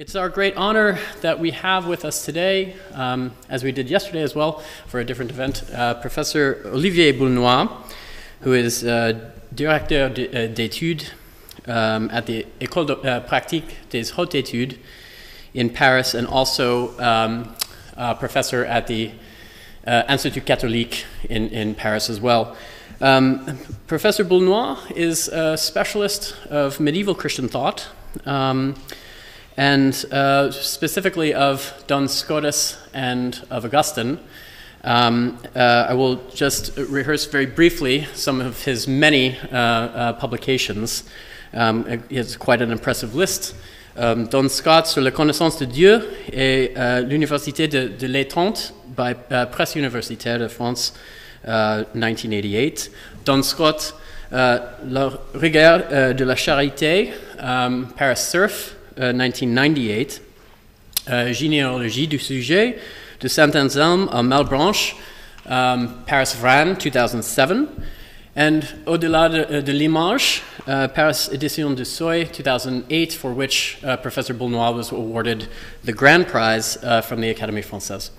It's our great honor that we have with us today, um, as we did yesterday as well for a different event, uh, Professor Olivier Boulnois, who is uh, directeur uh, d'études um, at the École de, uh, Pratique des Hautes Études in Paris and also um, a professor at the uh, Institut Catholique in, in Paris as well. Um, professor Boulnois is a specialist of medieval Christian thought. Um, and uh, specifically of Duns Scotus and of Augustine. Um, uh, I will just rehearse very briefly some of his many uh, uh publications. Um, he has quite an impressive list. Um, Duns Scot sur la connaissance de Dieu et uh, l'Université de, de by uh, Presse Universitaire de France, 1988. Duns Scot, La rigueur de la charité, um, Paris Cerf, 1998, uh, uh, Généalogie du sujet de Saint-Anselme à Malebranche, um, Paris Vrin, 2007. And Au-delà de, uh, de l'image, uh, Paris Edition de Seuil, 2008, for which uh, Professor Boulnois was awarded the grand prize uh, from the Académie Française.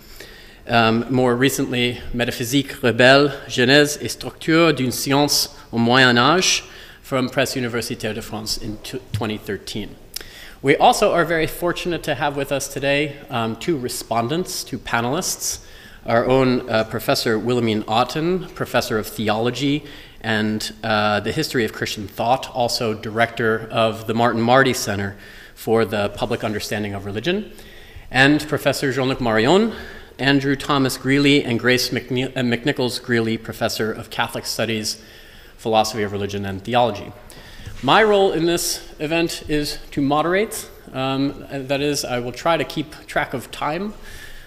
Um, more recently, Métaphysique rebelle, genèse et structure d'une science au Moyen Âge from Presse Universitaire de France in 2013. We also are very fortunate to have with us today um, two respondents, two panelists. Our own uh, Professor Willemien Otten, Professor of Theology and uh, the History of Christian Thought, also Director of the Martin Marty Center for the Public Understanding of Religion, and Professor Jean Luc Marion, Andrew Thomas Greeley, and Grace McNe- uh, McNichols Greeley, Professor of Catholic Studies, Philosophy of Religion, and Theology. My role in this event is to moderate. Um, that is, I will try to keep track of time.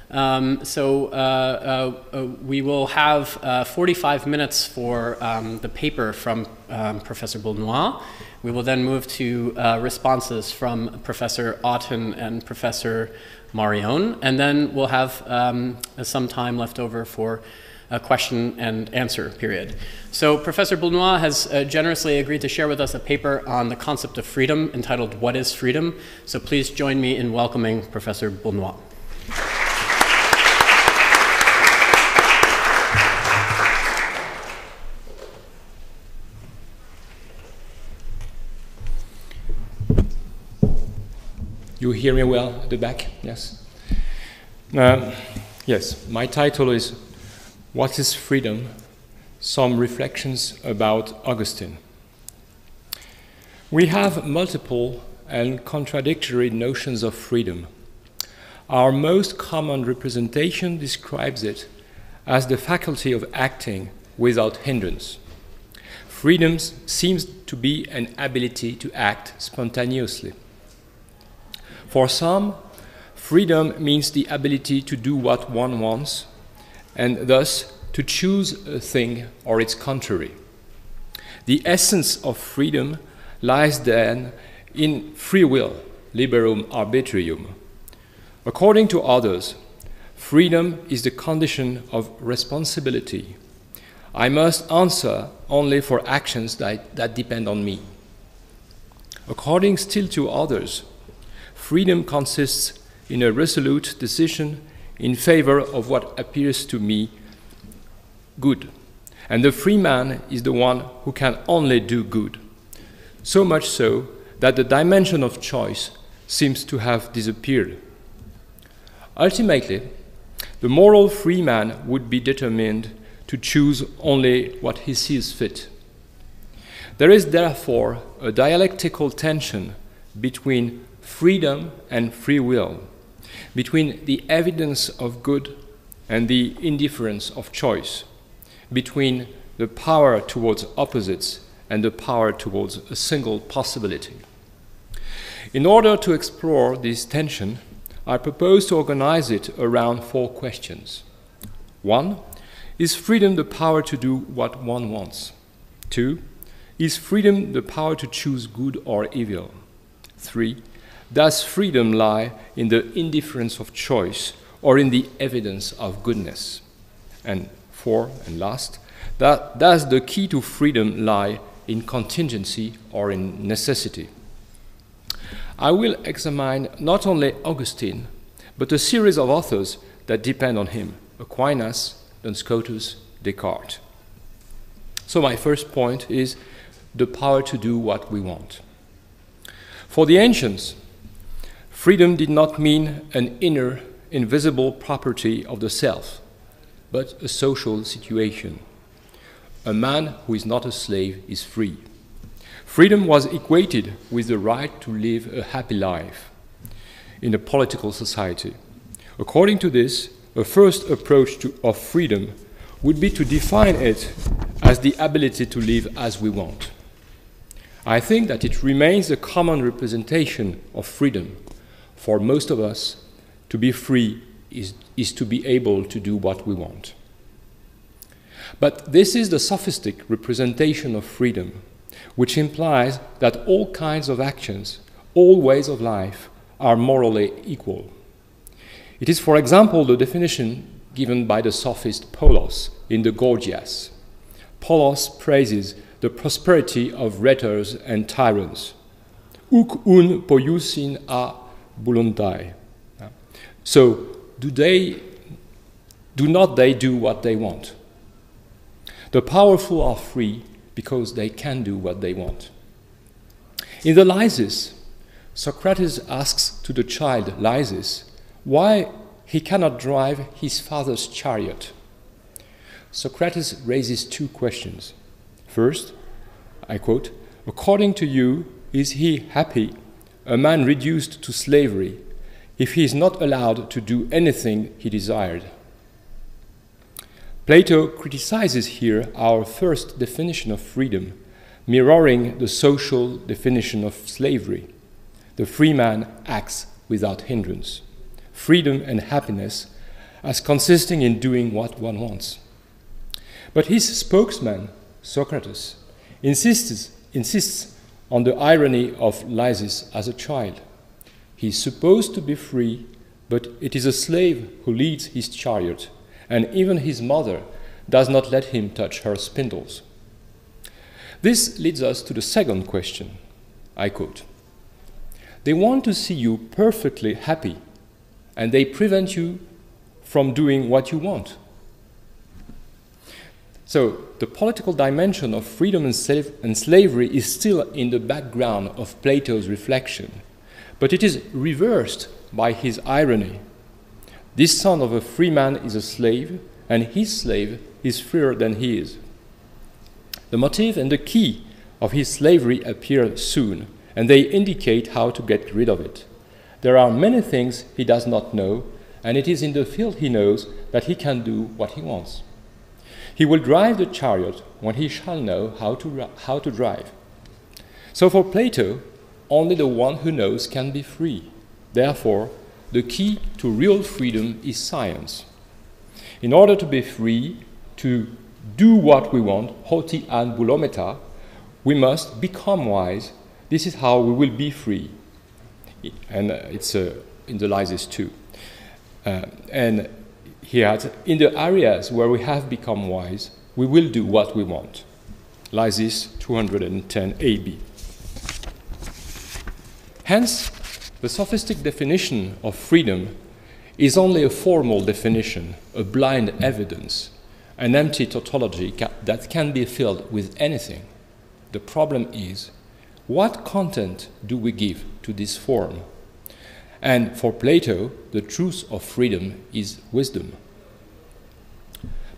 Um, so uh, uh, uh we will have uh, 45 minutes for um, the paper from um, Professor Boulnois. We will then move to uh, responses from Professor Otten and Professor Marion, and then we'll have um, some time left over for a question and answer period. So, Professor Boulnois has uh, generously agreed to share with us a paper on the concept of freedom entitled What is Freedom? So, please join me in welcoming Professor Boulnois. You hear me well at the back? Yes. Uh, yes, my title is what is freedom? Some reflections about Augustine. We have multiple and contradictory notions of freedom. Our most common representation describes it as the faculty of acting without hindrance. Freedom seems to be an ability to act spontaneously. For some, freedom means the ability to do what one wants and thus to choose a thing or its contrary. The essence of freedom lies then in free will, liberum arbitrium. According to others, freedom is the condition of responsibility. I must answer only for actions that, that depend on me. According still to others, freedom consists in a resolute decision in favor of what appears to me good. And the free man is the one who can only do good. So much so that the dimension of choice seems to have disappeared. Ultimately, the moral free man would be determined to choose only what he sees fit. There is therefore a dialectical tension between freedom and free will between the evidence of good and the indifference of choice, between the power towards opposites and the power towards a single possibility. In order to explore this tension, I propose to organize it around four questions. One, is freedom the power to do what one wants? Two, is freedom the power to choose good or evil? Three, does freedom lie in the indifference of choice or in the evidence of goodness? And four, and last, that, does the key to freedom lie in contingency or in necessity? I will examine not only Augustine, but a series of authors that depend on him Aquinas, Duns Scotus, Descartes. So, my first point is the power to do what we want. For the ancients, freedom did not mean an inner, invisible property of the self, but a social situation. A man who is not a slave is free. Freedom was equated with the right to live a happy life in a political society. According to this, a first approach to, of freedom would be to define it as the ability to live as we want. I think that it remains a common representation of freedom for most of us. To be free is, is to be able to do what we want. But this is the sophistic representation of freedom, which implies that all kinds of actions, all ways of life, are morally equal. It is, for example, the definition given by the sophist Polus in the Gorgias. Polus praises the prosperity of rhetors and tyrants. Uc un poiusin a voluntae. So, do they do not they do what they want? The powerful are free because they can do what they want. In the Lysis, Socrates asks to the child Lysis why he cannot drive his father's chariot. Socrates raises two questions. First, I quote, According to you, is he happy, a man reduced to slavery, if he is not allowed to do anything he desired? Plato criticizes here our first definition of freedom, mirroring the social definition of slavery. The free man acts without hindrance. Freedom and happiness as consisting in doing what one wants. But his spokesman, Socrates, insists, insists on the irony of Lysis as a child. He is supposed to be free, but it is a slave who leads his chariot, and even his mother does not let him touch her spindles. This leads us to the second question. I quote They want to see you perfectly happy, and they prevent you from doing what you want. So, the political dimension of freedom and, and, slavery is still in the background of Plato's reflection, but it is reversed by his irony. This son of a free man is a slave, and his slave is freer than he is. The motive and the key of his slavery appear soon, and they indicate how to get rid of it. There are many things he does not know, and it is in the field he knows that he can do what he wants. He will drive the chariot when he shall know how to, how to drive. So for Plato, only the one who knows can be free. Therefore, the key to real freedom is science. In order to be free, to do what we want, hoti an boulometa, we must become wise. This is how we will be free. And uh, it's uh, in the Lysis too. Uh, and he adds, in the areas where we have become wise, we will do what we want. Lysis 210 AB. Hence, the sophistic definition of freedom is only a formal definition, a blind evidence, an empty tautology ca- that can be filled with anything. The problem is what content do we give to this form? And for Plato, the truth of freedom is wisdom.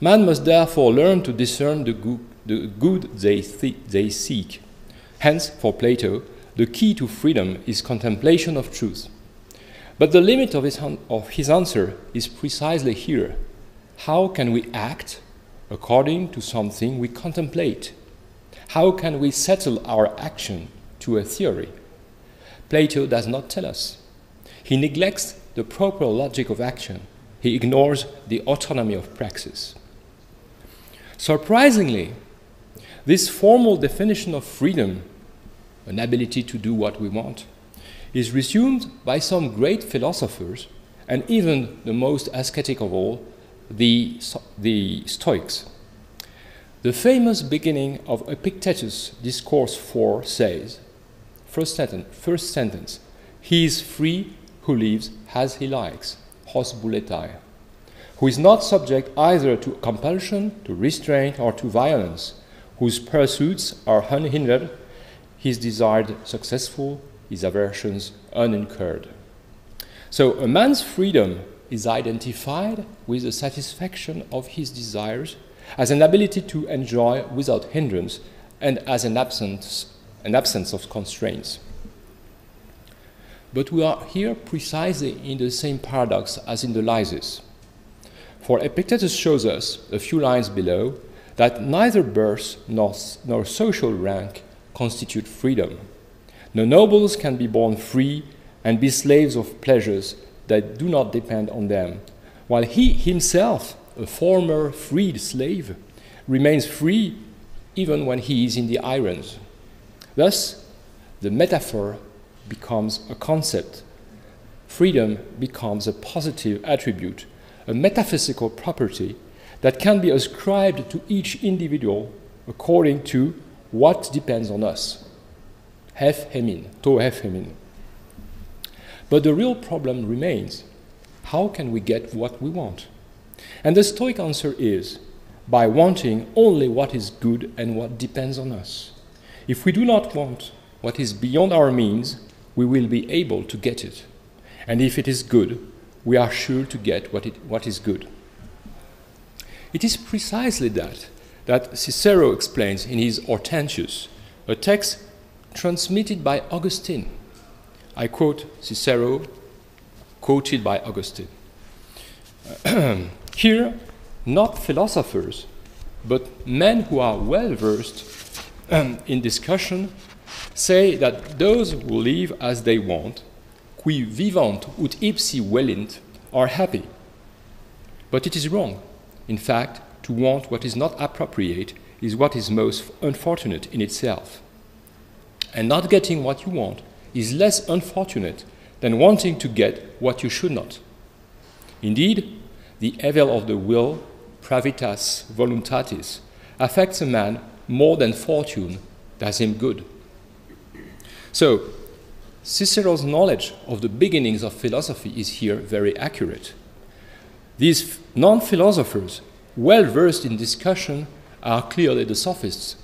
Man must therefore learn to discern the good, the good they, th- they seek. Hence, for Plato, the key to freedom is contemplation of truth. But the limit of his, of his answer is precisely here. How can we act according to something we contemplate? How can we settle our action to a theory? Plato does not tell us. He neglects the proper logic of action. He ignores the autonomy of praxis. Surprisingly, this formal definition of freedom, an ability to do what we want, is resumed by some great philosophers, and even the most ascetic of all, the, the Stoics. The famous beginning of Epictetus' Discourse 4 says, first sentence, first sentence, He is free who lives as he likes, hos buletai, who is not subject either to compulsion, to restraint, or to violence, whose pursuits are unhindered, his desired successful, his aversions unincurred. So a man's freedom is identified with the satisfaction of his desires as an ability to enjoy without hindrance and as an absence, an absence of constraints. But we are here precisely in the same paradox as in the Lysis. For Epictetus shows us, a few lines below, that neither birth nor, nor social rank constitute freedom. No nobles can be born free and be slaves of pleasures that do not depend on them, while he himself, a former freed slave, remains free even when he is in the irons. Thus, the metaphor becomes a concept. Freedom becomes a positive attribute, a metaphysical property that can be ascribed to each individual according to what depends on us. Hef hemin, to hef hemin. But the real problem remains how can we get what we want? And the Stoic answer is by wanting only what is good and what depends on us. If we do not want what is beyond our means, we will be able to get it. And if it is good, we are sure to get what, it, what is good. It is precisely that that Cicero explains in his Hortensius, a text transmitted by Augustine. I quote Cicero, quoted by Augustine. Here, not philosophers, but men who are well versed in discussion say that those who live as they want, qui vivant ut ipsi velint, are happy. But it is wrong. In fact, to want what is not appropriate is what is most unfortunate in itself. And not getting what you want is less unfortunate than wanting to get what you should not. Indeed, the evil of the will, pravitas voluntatis, affects a man more than fortune does him good. So, Cicero's knowledge of the beginnings of philosophy is here very accurate. These non philosophers, well versed in discussion, are clearly the sophists.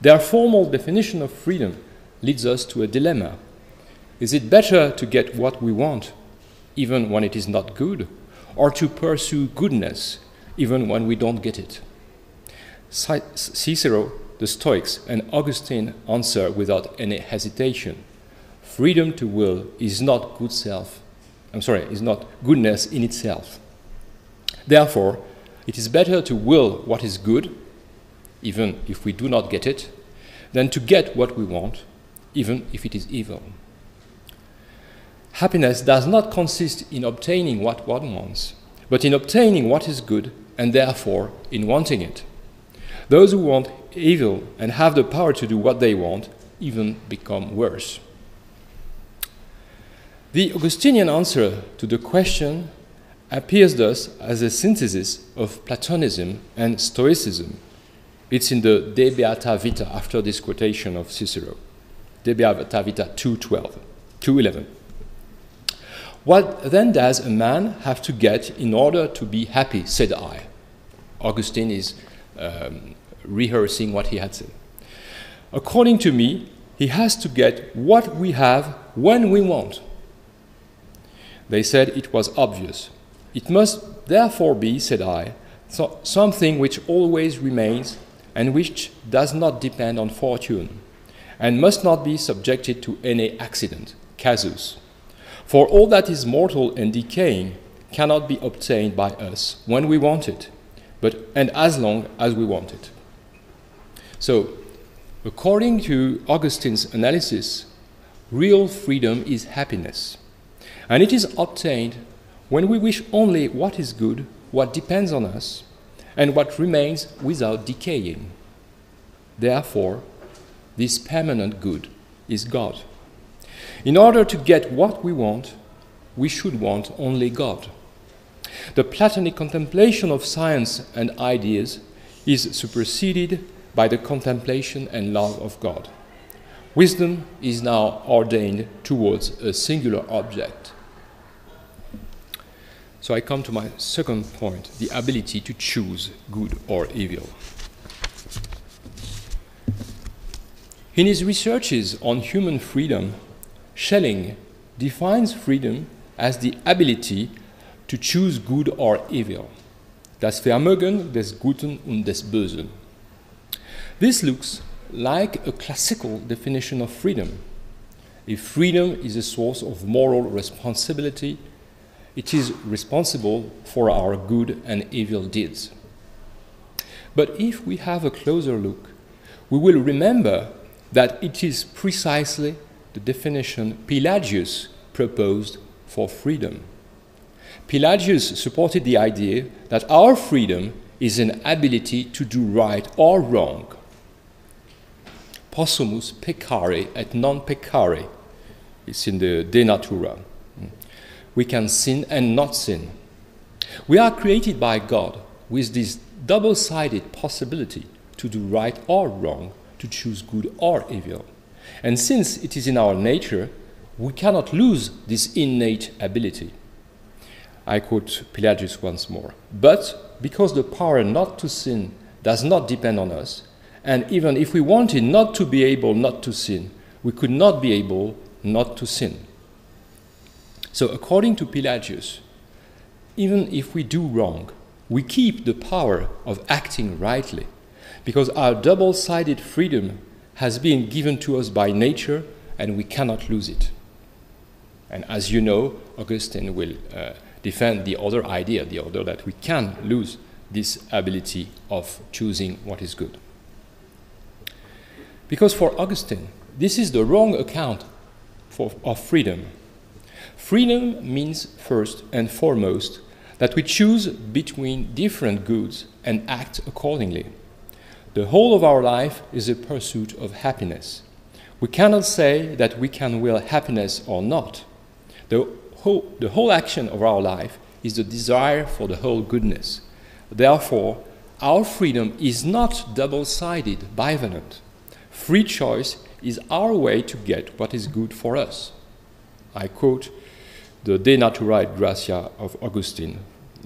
Their formal definition of freedom leads us to a dilemma. Is it better to get what we want, even when it is not good, or to pursue goodness, even when we don't get it? Cicero the Stoics and Augustine answer without any hesitation. Freedom to will is not good self. I'm sorry, is not goodness in itself. Therefore, it is better to will what is good, even if we do not get it, than to get what we want, even if it is evil. Happiness does not consist in obtaining what one wants, but in obtaining what is good and therefore in wanting it. Those who want evil and have the power to do what they want even become worse. The Augustinian answer to the question appears thus as a synthesis of Platonism and Stoicism. It's in the De Beata Vita after this quotation of Cicero. De Beata Vita 2.12, 2.11. What then does a man have to get in order to be happy, said I? Augustine is um, rehearsing what he had said. According to me, he has to get what we have when we want. They said it was obvious. It must therefore be, said I, so something which always remains and which does not depend on fortune, and must not be subjected to any accident, casus. For all that is mortal and decaying cannot be obtained by us when we want it, but and as long as we want it. So, according to Augustine's analysis, real freedom is happiness. And it is obtained when we wish only what is good, what depends on us, and what remains without decaying. Therefore, this permanent good is God. In order to get what we want, we should want only God. The Platonic contemplation of science and ideas is superseded by the contemplation and love of God. wisdom is now ordained towards a singular object. So I come to my second point the ability to choose good or evil. In his researches on human freedom, Schelling defines freedom as the ability to choose good or evil. Das Vermögen des Guten und des Bösen. This looks like a classical definition of freedom. If freedom is a source of moral responsibility, it is responsible for our good and evil deeds. But if we have a closer look, we will remember that it is precisely the definition Pelagius proposed for freedom. Pelagius supported the idea that our freedom is an ability to do right or wrong. Possumus peccare et non peccare. It's in the De Natura. We can sin and not sin. We are created by God with this double sided possibility to do right or wrong, to choose good or evil. And since it is in our nature, we cannot lose this innate ability. I quote Pelagius once more. But because the power not to sin does not depend on us, and even if we wanted not to be able not to sin, we could not be able not to sin. So, according to Pelagius, even if we do wrong, we keep the power of acting rightly, because our double sided freedom has been given to us by nature and we cannot lose it. And as you know, Augustine will uh, defend the other idea, the other that we can lose this ability of choosing what is good. Because for Augustine, this is the wrong account for, of freedom. Freedom means, first and foremost, that we choose between different goods and act accordingly. The whole of our life is a pursuit of happiness. We cannot say that we can will happiness or not. The whole, the whole action of our life is the desire for the whole goodness. Therefore, our freedom is not double sided, bivalent. Free choice is our way to get what is good for us. I quote the De Natura Gratia of Augustine,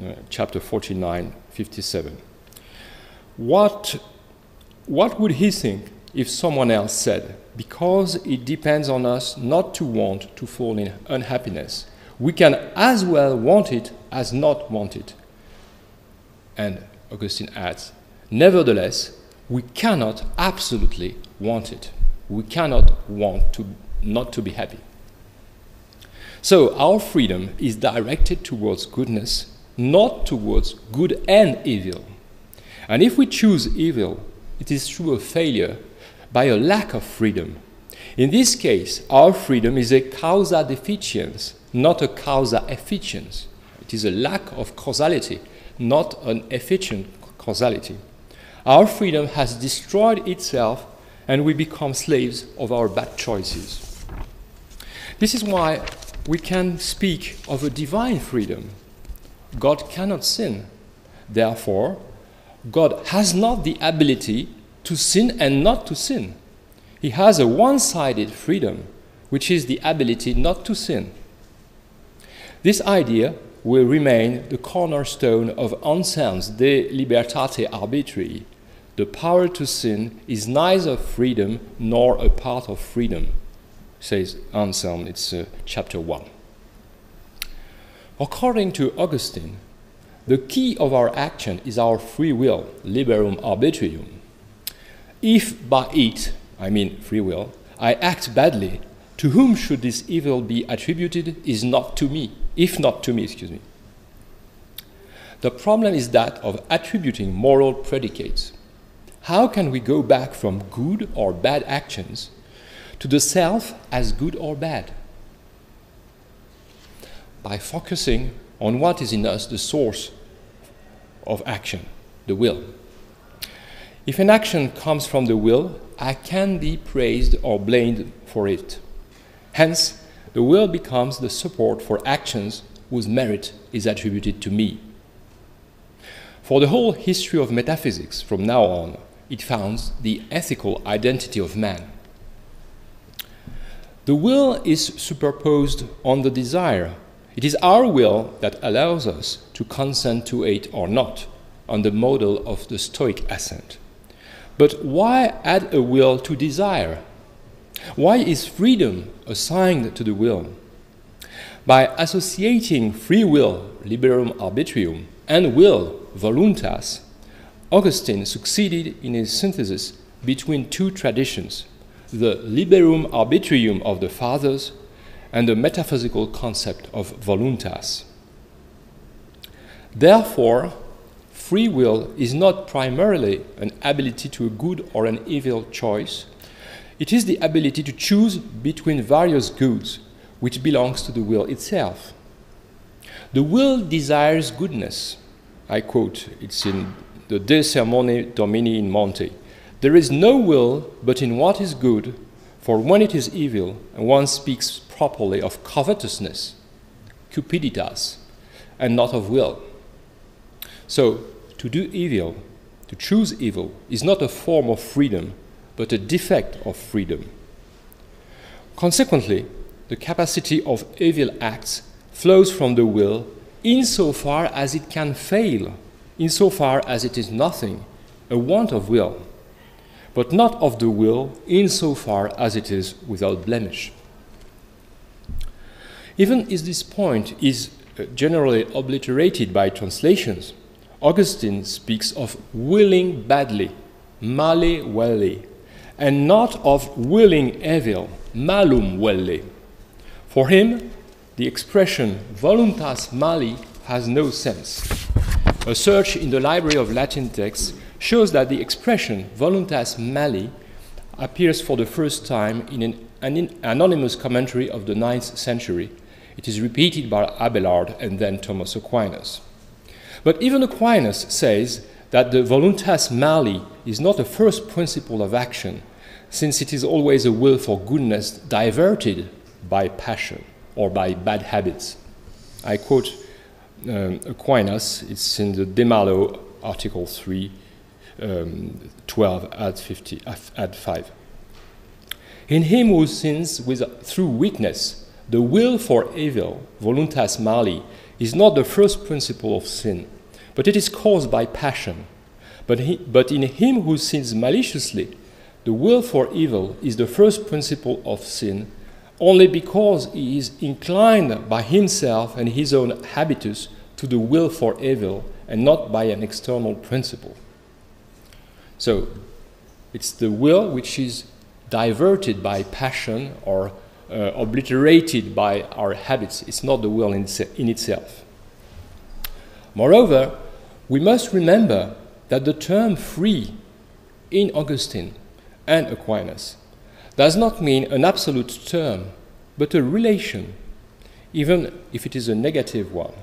uh, chapter 49, 57. What what would he think if someone else said, because it depends on us not to want to fall in unhappiness, we can as well want it as not want it? And Augustine adds, nevertheless, we cannot absolutely want it. We cannot want to not to be happy. So our freedom is directed towards goodness, not towards good and evil. And if we choose evil, it is through a failure by a lack of freedom. In this case, our freedom is a causa deficiens, not a causa efficiens. It is a lack of causality, not an efficient causality. Our freedom has destroyed itself, and we become slaves of our bad choices. This is why we can speak of a divine freedom. God cannot sin. Therefore, God has not the ability to sin and not to sin. He has a one sided freedom, which is the ability not to sin. This idea will remain the cornerstone of Anselm's De Libertate Arbitrii. The power to sin is neither freedom nor a part of freedom, says Anselm. It's uh, chapter 1. According to Augustine, the key of our action is our free will, liberum arbitrium. If by it, I mean free will, I act badly, to whom should this evil be attributed is not to me, if not to me, excuse me. The problem is that of attributing moral predicates. How can we go back from good or bad actions to the self as good or bad? By focusing on what is in us the source of action, the will. If an action comes from the will, I can be praised or blamed for it. Hence, the will becomes the support for actions whose merit is attributed to me. For the whole history of metaphysics from now on, it founds the ethical identity of man. The will is superposed on the desire. It is our will that allows us to consent to it or not, on the model of the Stoic assent. But why add a will to desire? Why is freedom assigned to the will? By associating free will, liberum arbitrium, and will, voluntas, Augustine succeeded in his synthesis between two traditions the liberum arbitrium of the fathers and the metaphysical concept of voluntas. Therefore, free will is not primarily an ability to a good or an evil choice, it is the ability to choose between various goods which belongs to the will itself. The will desires goodness. I quote, it's in the De Sermone Domini in Monte. There is no will but in what is good, for when it is evil, one speaks properly of covetousness, cupiditas, and not of will. So, to do evil, to choose evil, is not a form of freedom, but a defect of freedom. Consequently, the capacity of evil acts flows from the will insofar as it can fail, insofar as it is nothing, a want of will but not of the will insofar as it is without blemish. Even if this point is uh, generally obliterated by translations, Augustine speaks of willing badly, male velle, and not of willing evil, malum velle. For him, the expression voluntas mali has no sense. A search in the Library of Latin Texts shows that the expression voluntas mali appears for the first time in an, an anonymous commentary of the ninth century. It is repeated by Abelard and then Thomas Aquinas. But even Aquinas says that the voluntas mali is not a first principle of action, since it is always a will for goodness diverted by passion or by bad habits. I quote um, Aquinas, it's in the De Malo, Article 3, um, 12 at 50 at 5 in him who sins with, through weakness the will for evil voluntas mali is not the first principle of sin but it is caused by passion. But, he, but in him who sins maliciously the will for evil is the first principle of sin only because he is inclined by himself and his own habitus to the will for evil and not by an external principle so it's the will which is diverted by passion or uh, obliterated by our habits. It's not the will in, in itself. Moreover, we must remember that the term free in Augustine and Aquinas does not mean an absolute term, but a relation, even if it is a negative one.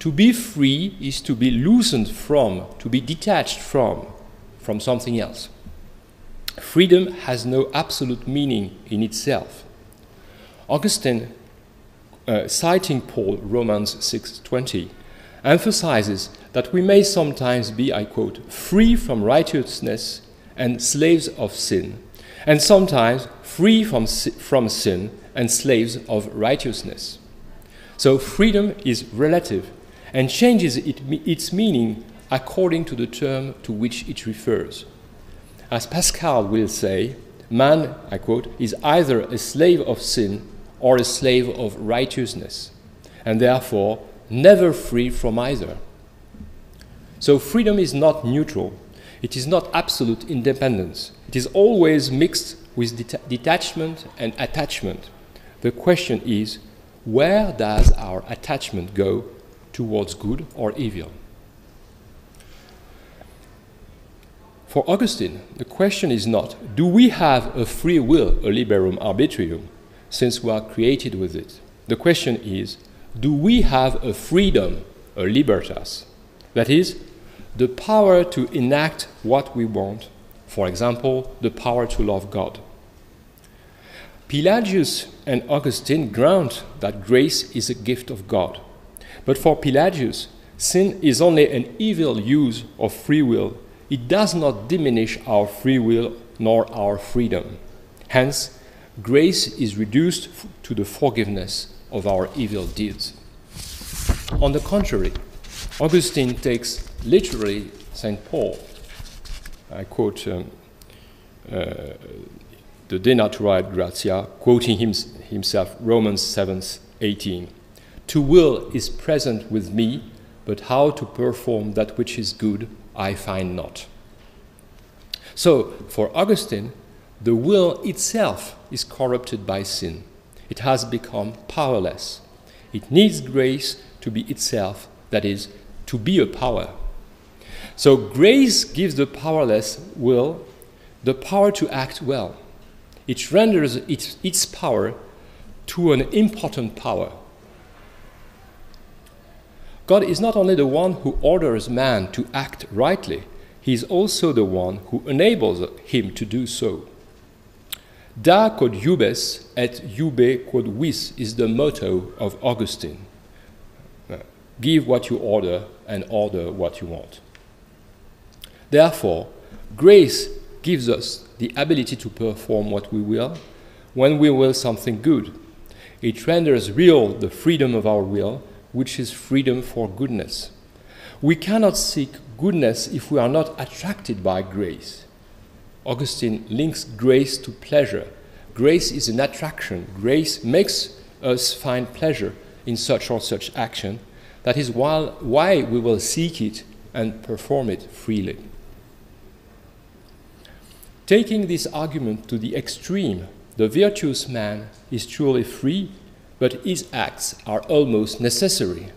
To be free is to be loosened from, to be detached from, from something else. Freedom has no absolute meaning in itself. Augustine, uh, citing Paul, Romans 6:20, emphasizes that we may sometimes be, I quote, free from righteousness and slaves of sin, and sometimes free from, from sin and slaves of righteousness. So freedom is relative and changes it, its meaning according to the term to which it refers. As Pascal will say, man, I quote, is either a slave of sin or a slave of righteousness, and therefore never free from either. So freedom is not neutral, it is not absolute independence, it is always mixed with det- detachment and attachment. The question is where does our attachment go towards good or evil? For Augustine, the question is not do we have a free will, a liberum arbitrium, since we are created with it? The question is do we have a freedom, a libertas? That is, the power to enact what we want, for example, the power to love God. Pelagius and Augustine grant that grace is a gift of God. But for Pelagius, sin is only an evil use of free will it does not diminish our free will nor our freedom. Hence, grace is reduced to the forgiveness of our evil deeds. On the contrary, Augustine takes literally St. Paul. I quote um, uh, the De Natura et Gratia, quoting him, himself Romans 7 18. To will is present with me, but how to perform that which is good I find not. So, for Augustine, the will itself is corrupted by sin. It has become powerless. It needs grace to be itself, that is, to be a power. So, grace gives the powerless will the power to act well. It renders its, its power to an important power. God is not only the one who orders man to act rightly, he is also the one who enables him to do so. Da quod iubes et iube quod vis is the motto of Augustine. Uh, give what you order and order what you want. Therefore, grace gives us the ability to perform what we will when we will something good. It renders real the freedom of our will, which is freedom for goodness. We cannot seek goodness if we are not attracted by grace. Augustine links grace to pleasure. Grace is an attraction. Grace makes us find pleasure in such or such action. That is why, we will seek it and perform it freely. Taking this argument to the extreme, the virtuous man is truly free, but his acts are almost necessary.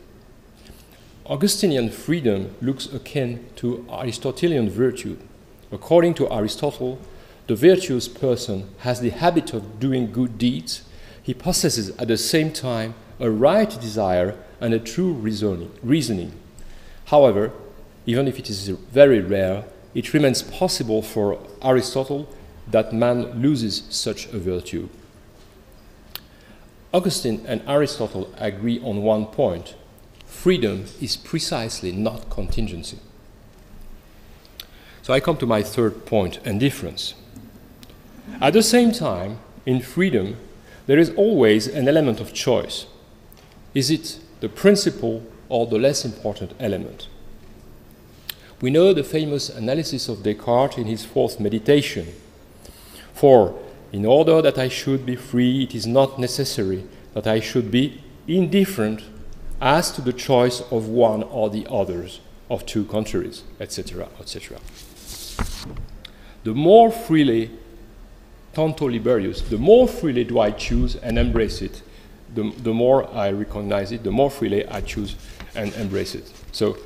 Augustinian freedom looks akin to Aristotelian virtue. According to Aristotle, the virtuous person has the habit of doing good deeds. He possesses at the same time a right desire and a true reasoning. However, even if it is very rare, it remains possible for Aristotle that man loses such a virtue. Augustine and Aristotle agree on one point freedom is precisely not contingency. So I come to my third indifference. At the same time, in freedom, there is always an element of choice. Is it the principal or the less important element? We know the famous analysis of Descartes in his fourth meditation. For, in order that I should be free, it is not necessary that I should be indifferent as to the choice of one or the others of two contraries, etc., etc. The more freely, tanto liberius, the more freely do I choose and embrace it, the, the more I recognize it, the more freely I choose and embrace it. So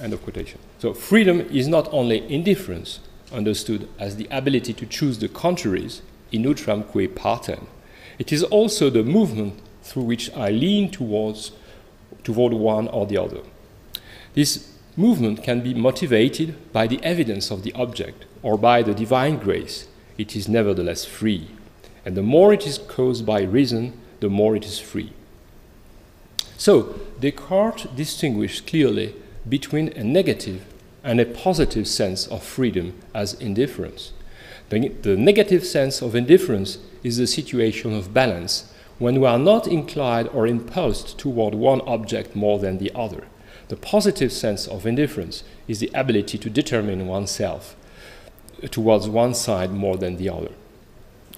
End of quotation. So freedom is not only indifference, understood as the ability to choose the contraries in utram que partem. It is also the movement through which I lean towards toward one or the other. This movement can be motivated by the evidence of the object or by the divine grace. It is nevertheless free. And the more it is caused by reason, the more it is free. So, Descartes distinguished clearly between a negative and a positive sense of freedom as indifference. The, the, negative sense of indifference is the situation of balance when we are not inclined or impulsed toward one object more than the other. The positive sense of indifference is the ability to determine oneself towards one side more than the other.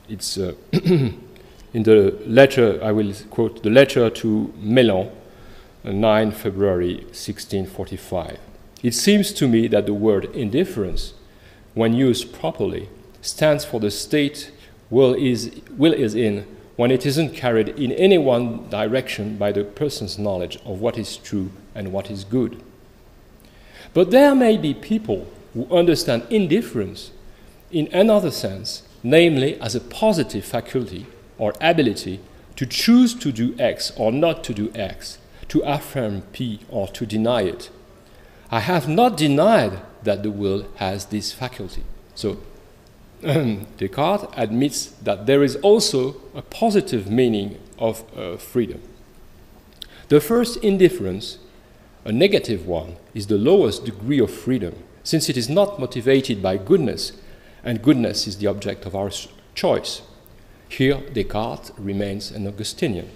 It's uh, in the letter, I will quote the letter to Mesland, 9 February 1645. It seems to me that the word indifference, when used properly, stands for the state will is, will is in when it isn't carried in any one direction by the person's knowledge of what is true and what is good. But there may be people who understand indifference in another sense, namely as a positive faculty or ability to choose to do X or not to do X, to affirm P or to deny it. I have not denied that the will has this faculty. So Descartes admits that there is also a positive meaning of uh, freedom. The first indifference, a negative one, is the lowest degree of freedom, since it is not motivated by goodness, and goodness is the object of our choice. Here, Descartes remains an Augustinian.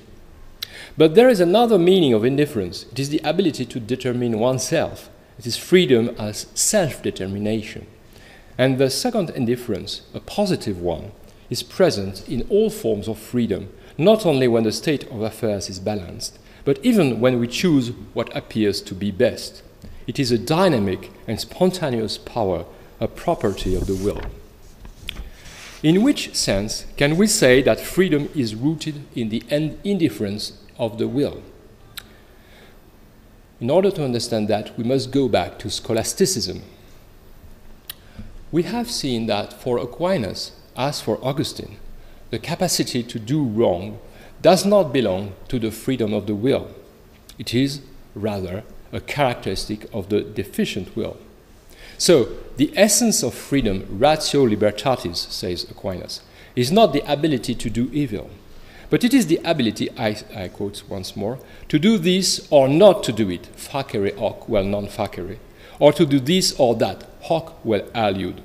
But there is another meaning of indifference it is the ability to determine oneself, it is freedom as self determination. And the second indifference, a positive one, is present in all forms of freedom, not only when the state of affairs is balanced, but even when we choose what appears to be best. It is a dynamic and spontaneous power, a property of the will. In which sense can we say that freedom is rooted in the indifference of the will? In order to understand that, we must go back to scholasticism. We have seen that for Aquinas, as for Augustine, the capacity to do wrong does not belong to the freedom of the will. It is, rather, a characteristic of the deficient will. So, the essence of freedom, ratio libertatis, says Aquinas, is not the ability to do evil, but it is the ability, I, I quote once more, to do this or not to do it, facere hoc vel non facere, or to do this or that, hoc vel aliud.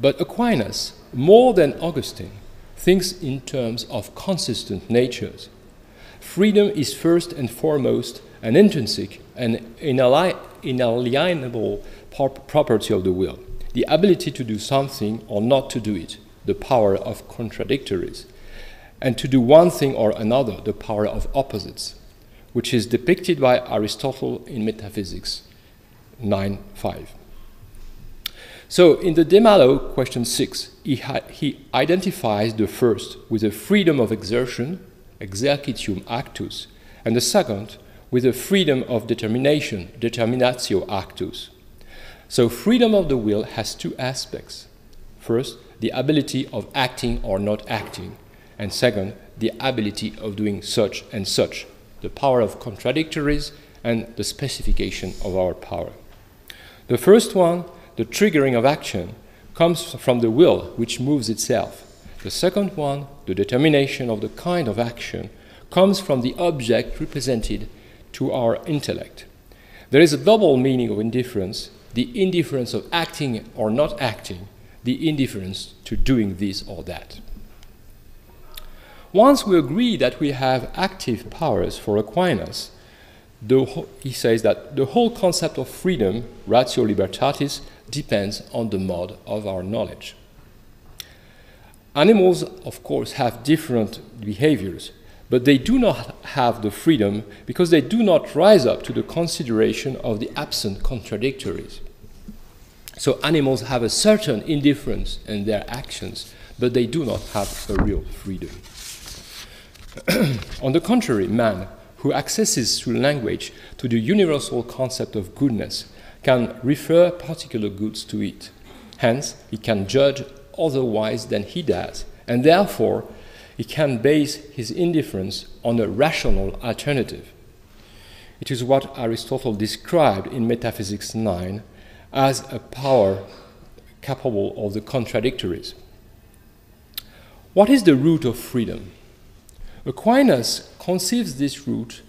But Aquinas, more than Augustine, thinks in terms of consistent natures. Freedom is first and foremost an intrinsic and inalienable property of the will, the ability to do something or not to do it, the power of contradictories, and to do one thing or another, the power of opposites, which is depicted by Aristotle in Metaphysics 9 5. So, in the De Malo, question 6, he, he identifies the first with a freedom of exertion, exercitium actus, and the second with a freedom of determination, determinatio actus. So, freedom of the will has two aspects. First, the ability of acting or not acting, and second, the ability of doing such and such, the power of contradictories and the specification of our power. The first one the triggering of action comes from the will which moves itself. The second one, the determination of the kind of action, comes from the object represented to our intellect. There is a double meaning of indifference the indifference of acting or not acting, the indifference to doing this or that. Once we agree that we have active powers for Aquinas, the, he says that the whole concept of freedom, ratio libertatis, depends on the mode of our knowledge. Animals, of course, have different behaviors, but they do not have the freedom because they do not rise up to the consideration of the absent contradictories. So animals have a certain indifference in their actions, but they do not have a real freedom. On the contrary, man, who accesses through language to the universal concept of goodness, can refer particular goods to it. Hence, he can judge otherwise than he does, and therefore he can base his indifference on a rational alternative. It is what Aristotle described in Metaphysics 9 as a power capable of the contradictories. What is the root of freedom? Aquinas conceives this root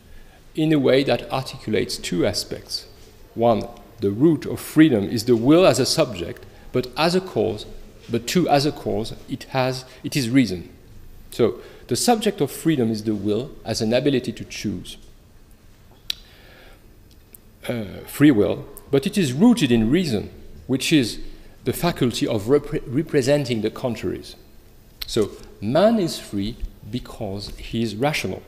in a way that articulates two aspects. One, the root of freedom is the will as a subject, but as a cause, but two, as a cause, it has it is reason. So the subject of freedom is the will as an ability to choose. Uh, free will, but it is rooted in reason, which is the faculty of rep- representing the contraries. So man is free because he is rational.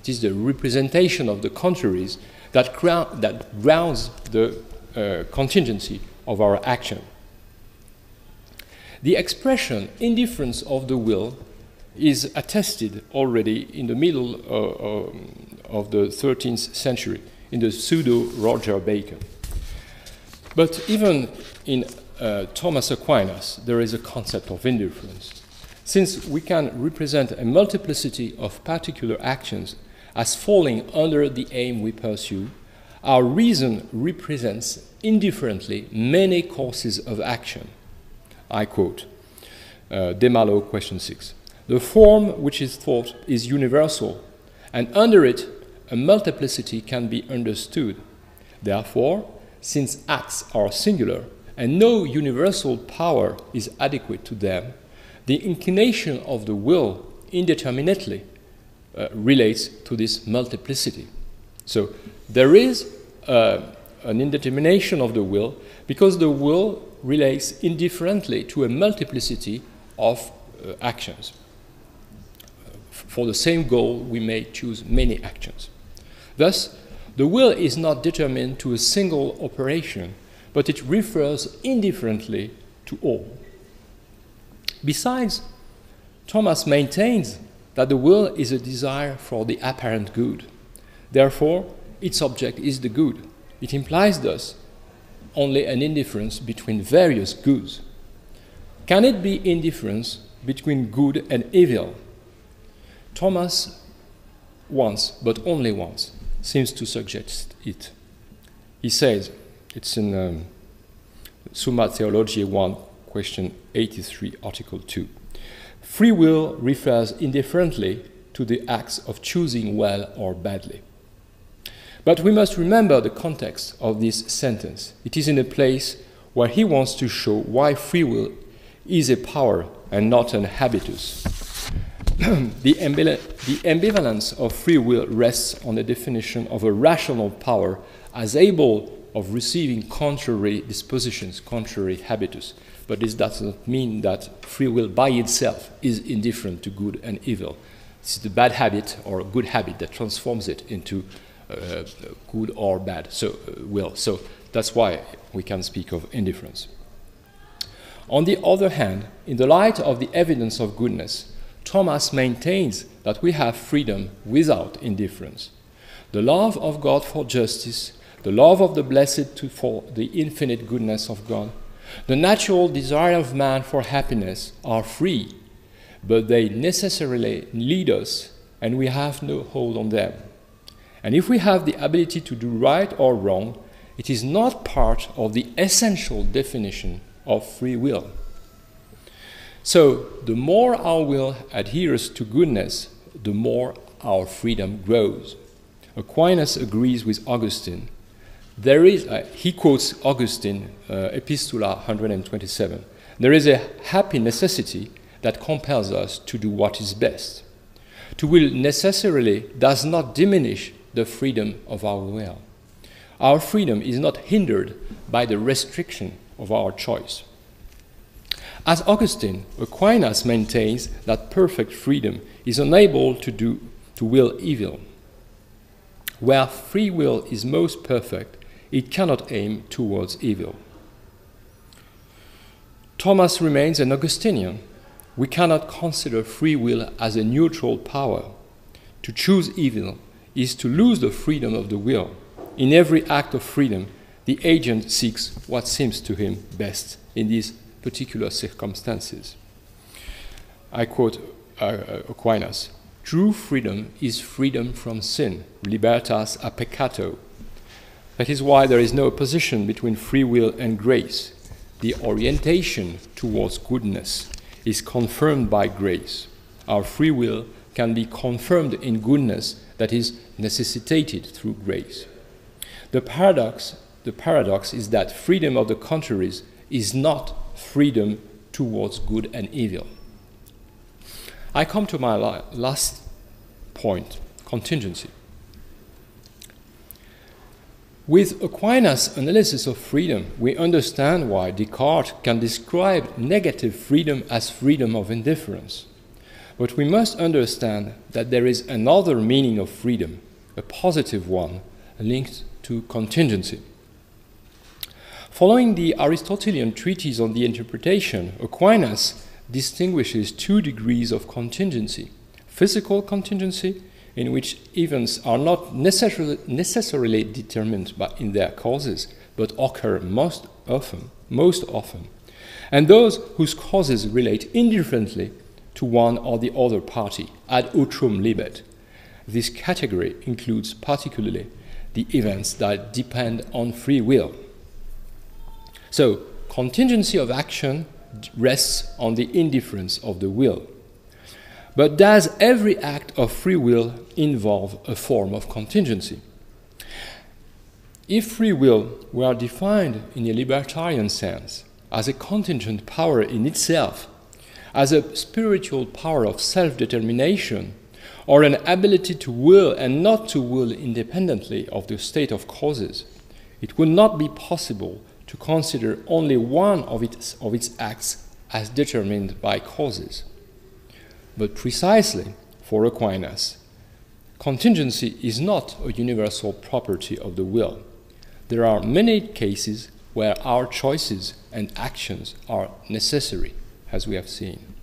It is the representation of the contraries that, that grounds the uh, contingency of our action. The expression indifference of the will is attested already in the middle uh, um, of the 13th century in the pseudo Roger Bacon. But even in uh, Thomas Aquinas, there is a concept of indifference. Since we can represent a multiplicity of particular actions as falling under the aim we pursue, our reason represents indifferently many courses of action. I quote uh, De Malo, question 6. The form which is thought is universal, and under it a multiplicity can be understood. Therefore, since acts are singular and no universal power is adequate to them, The inclination of the will indeterminately uh, relates to this multiplicity. So there is uh, an indetermination of the will because the will relates indifferently to a multiplicity of uh, actions. For the same goal, we may choose many actions. Thus, the will is not determined to a single operation, but it refers indifferently to all. Besides, Thomas maintains that the will is a desire for the apparent good. Therefore, its object is the good. It implies thus only an indifference between various goods. Can it be indifference between good and evil? Thomas once, but only once, seems to suggest it. He says, it's in um, Summa Theologiae 1, question 83, article 2. Free will refers indifferently to the acts of choosing well or badly. But we must remember the context of this sentence. It is in a place where he wants to show why free will is a power and not an habitus. the, the ambivalence of free will rests on the definition of a rational power as able of receiving contrary dispositions, contrary habitus. But this does not mean that free will by itself is indifferent to good and evil. It's the bad habit or good habit that transforms it into uh, good or bad so, uh, will. So that's why we can speak of indifference. On the other hand, in the light of the evidence of goodness, Thomas maintains that we have freedom without indifference. The love of God for justice, the love of the blessed to, for the infinite goodness of God, the natural desire of man for happiness are free, but they necessarily lead us, and we have no hold on them. And if we have the ability to do right or wrong, it is not part of the essential definition of free will. So, the more our will adheres to goodness, the more our freedom grows. Aquinas agrees with Augustine. There is, uh, he quotes Augustine, uh, Epistula 127. There is a happy necessity that compels us to do what is best. To will necessarily does not diminish the freedom of our will. Our freedom is not hindered by the restriction of our choice. As Augustine, Aquinas maintains that perfect freedom is unable to do to will evil. Where free will is most perfect, it cannot aim towards evil. Thomas remains an Augustinian. We cannot consider free will as a neutral power. To choose evil is to lose the freedom of the will. In every act of freedom, the agent seeks what seems to him best in these particular circumstances. I quote uh, uh, Aquinas True freedom is freedom from sin, libertas a peccato. That is why there is no opposition between free will and grace. The orientation towards goodness is confirmed by grace. Our free will can be confirmed in goodness that is necessitated through grace. The paradox, the paradox is that freedom of the contraries is not freedom towards good and evil. I come to my la- last point contingency. With Aquinas' analysis of freedom, we understand why Descartes can describe negative freedom as freedom of indifference. But we must understand that there is another meaning of freedom, a positive one, linked to contingency. Following the Aristotelian treatise on the interpretation, Aquinas distinguishes two degrees of contingency physical contingency, in which events are not necessarily, necessarily determined by, in their causes, but occur most often, most often, and those whose causes relate indifferently to one or the other party ad utrum libet. This category includes particularly the events that depend on free will. So, contingency of action rests on the indifference of the will. But does every act of free will involve a form of contingency? If free will were defined in a libertarian sense as a contingent power in itself, as a spiritual power of self determination or an ability to will and not to will independently of the state of causes, it would not be possible to consider only one of its, of its acts as determined by causes. But precisely for Aquinas, contingency is not a universal property of the will. There are many cases where our choices and actions are necessary, as we have seen.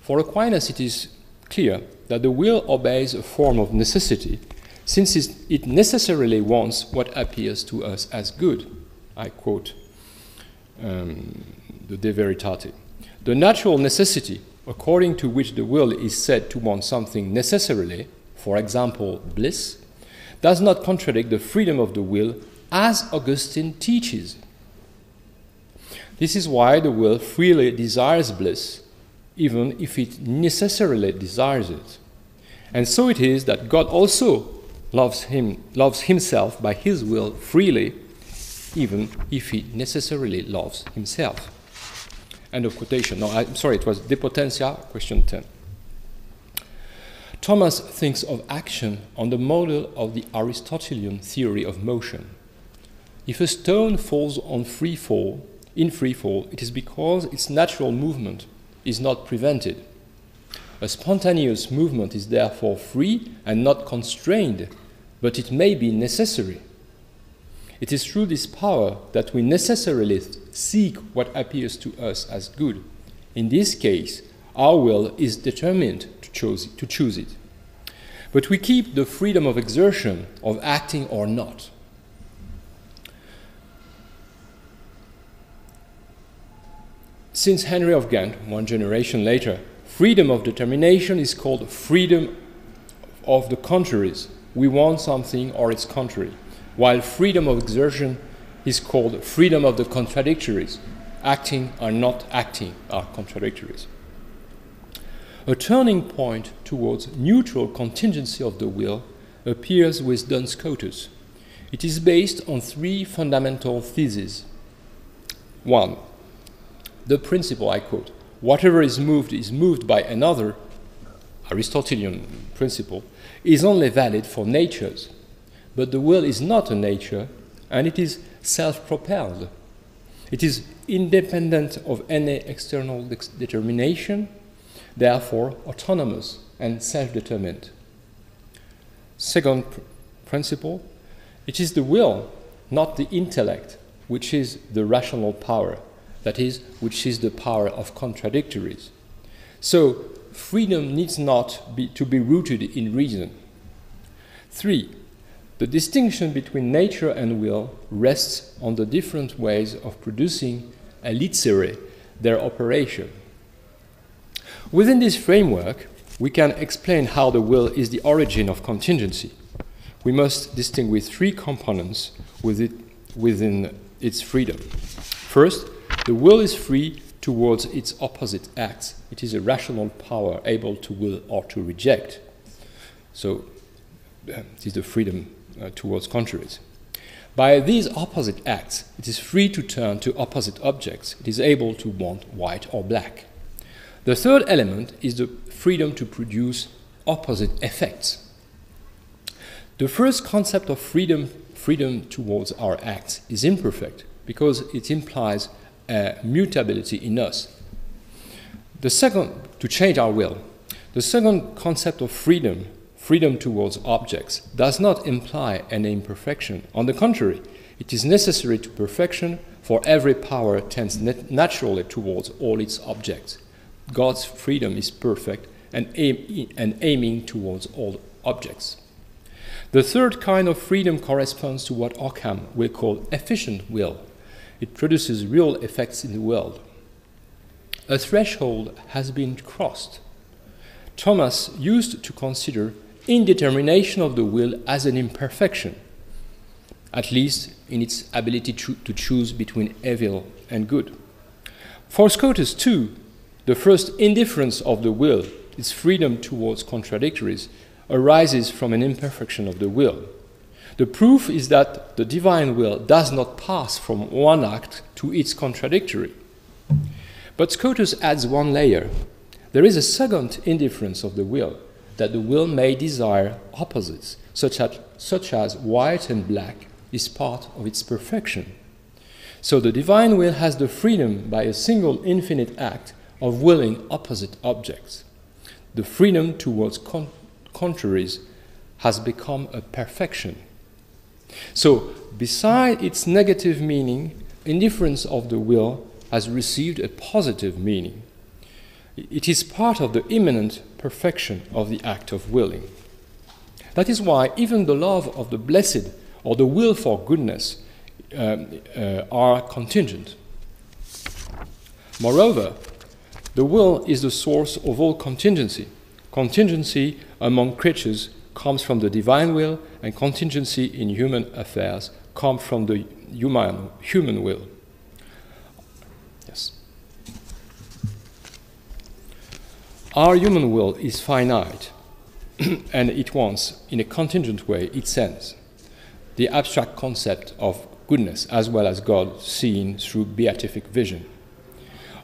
For Aquinas, it is clear that the will obeys a form of necessity, since it necessarily wants what appears to us as good. I quote um, the De Veritate. The natural necessity, according to which the will is said to want something necessarily, for example, bliss, does not contradict the freedom of the will as Augustine teaches. This is why the will freely desires bliss, even if it necessarily desires it. And so it is that God also loves him loves himself by his will freely, even if he necessarily loves himself. End of quotation. No, I'm sorry, it was De Potentia, question 10. Thomas thinks of action on the model of the Aristotelian theory of motion. If a stone falls on free fall, in free fall, it is because its natural movement is not prevented. A spontaneous movement is therefore free and not constrained, but it may be necessary. It is through this power that we necessarily seek what appears to us as good. In this case, our will is determined to choose, to choose it. But we keep the freedom of exertion, of acting or not. Since Henry of Ghent, one generation later, freedom of determination is called freedom of the contraries. We want something or its contrary while freedom of exertion is called freedom of the contradictories. Acting or not acting are contradictories. A turning point towards neutral contingency of the will appears with Duns Scotus. It is based on three fundamental theses. One, the principle, I quote, whatever is moved is moved by another, Aristotelian principle, is only valid for natures but the will is not a nature, and it is self propelled. It is independent of any external de- determination, therefore autonomous and self determined. Second pr- principle it is the will, not the intellect, which is the rational power, that is, which is the power of contradictories. So, freedom needs not be, to be rooted in reason. Three, the distinction between nature and will rests on the different ways of producing elicere, their operation. Within this framework, we can explain how the will is the origin of contingency. We must distinguish three components with it, within its freedom. First, the will is free towards its opposite acts. It is a rational power able to will or to reject. So, uh, it is the freedom uh, towards contraries. By these opposite acts, it is free to turn to opposite objects. It is able to want white or black. The third element is the freedom to produce opposite effects. The first concept of freedom, freedom towards our acts, is imperfect because it implies mutability in us. The second, to change our will. The second concept of freedom freedom towards objects does not imply any imperfection. On the contrary, it is necessary to perfection, for every power tends naturally towards all its objects. God's freedom is perfect and, aim, and aiming towards all objects. The third kind of freedom corresponds to what Occam will call efficient will. It produces real effects in the world. A threshold has been crossed. Thomas used to consider indetermination of the will as an imperfection, at least in its ability to, to choose between evil and good. For Scotus, too, the first indifference of the will, its freedom towards contradictories, arises from an imperfection of the will. The proof is that the divine will does not pass from one act to its contradictory. But Scotus adds one layer. There is a second indifference of the will, that the will may desire opposites, such as, such as white and black is part of its perfection. So the divine will has the freedom by a single infinite act of willing opposite objects. The freedom towards con- contraries has become a perfection. So, beside its negative meaning, indifference of the will has received a positive meaning. It is part of the immanent perfection of the act of willing. That is why even the love of the blessed or the will for goodness um, uh, are contingent. Moreover, the will is the source of all contingency. Contingency among creatures comes from the divine will, and contingency in human affairs comes from the human, human will. Yes. Our human will is finite, and it wants, in a contingent way, its ends. The abstract concept of goodness as well as God seen through beatific vision.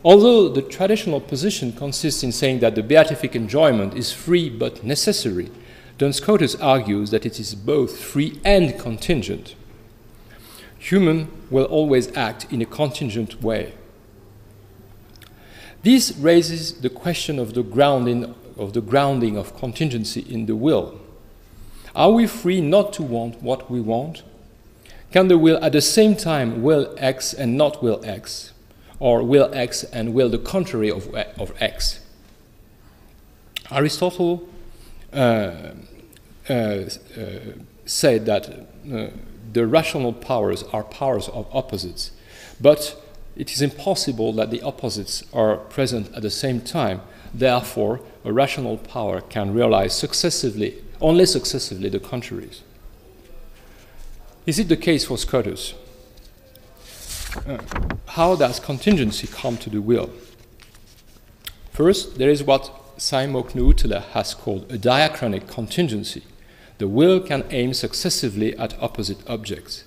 Although the traditional position consists in saying that the beatific enjoyment is free but necessary, Duns Scotus argues that it is both free and contingent. Human will always act in a contingent way. This raises the question of the grounding of, the grounding of contingency in the will. Are we free not to want what we want? Can the will at the same time will X and not will X? Or will X and will the contrary of, of X? Aristotle uh, uh, uh, said that uh, the rational powers are powers of opposites, but it is impossible that the opposites are present at the same time. Therefore, a rational power can realize successively, only successively, the contraries. Is it the case for Scotus? Uh, how does contingency come to the will? First, there is what Simon Knuuttila has called a diachronic contingency. The will can aim successively at opposite objects.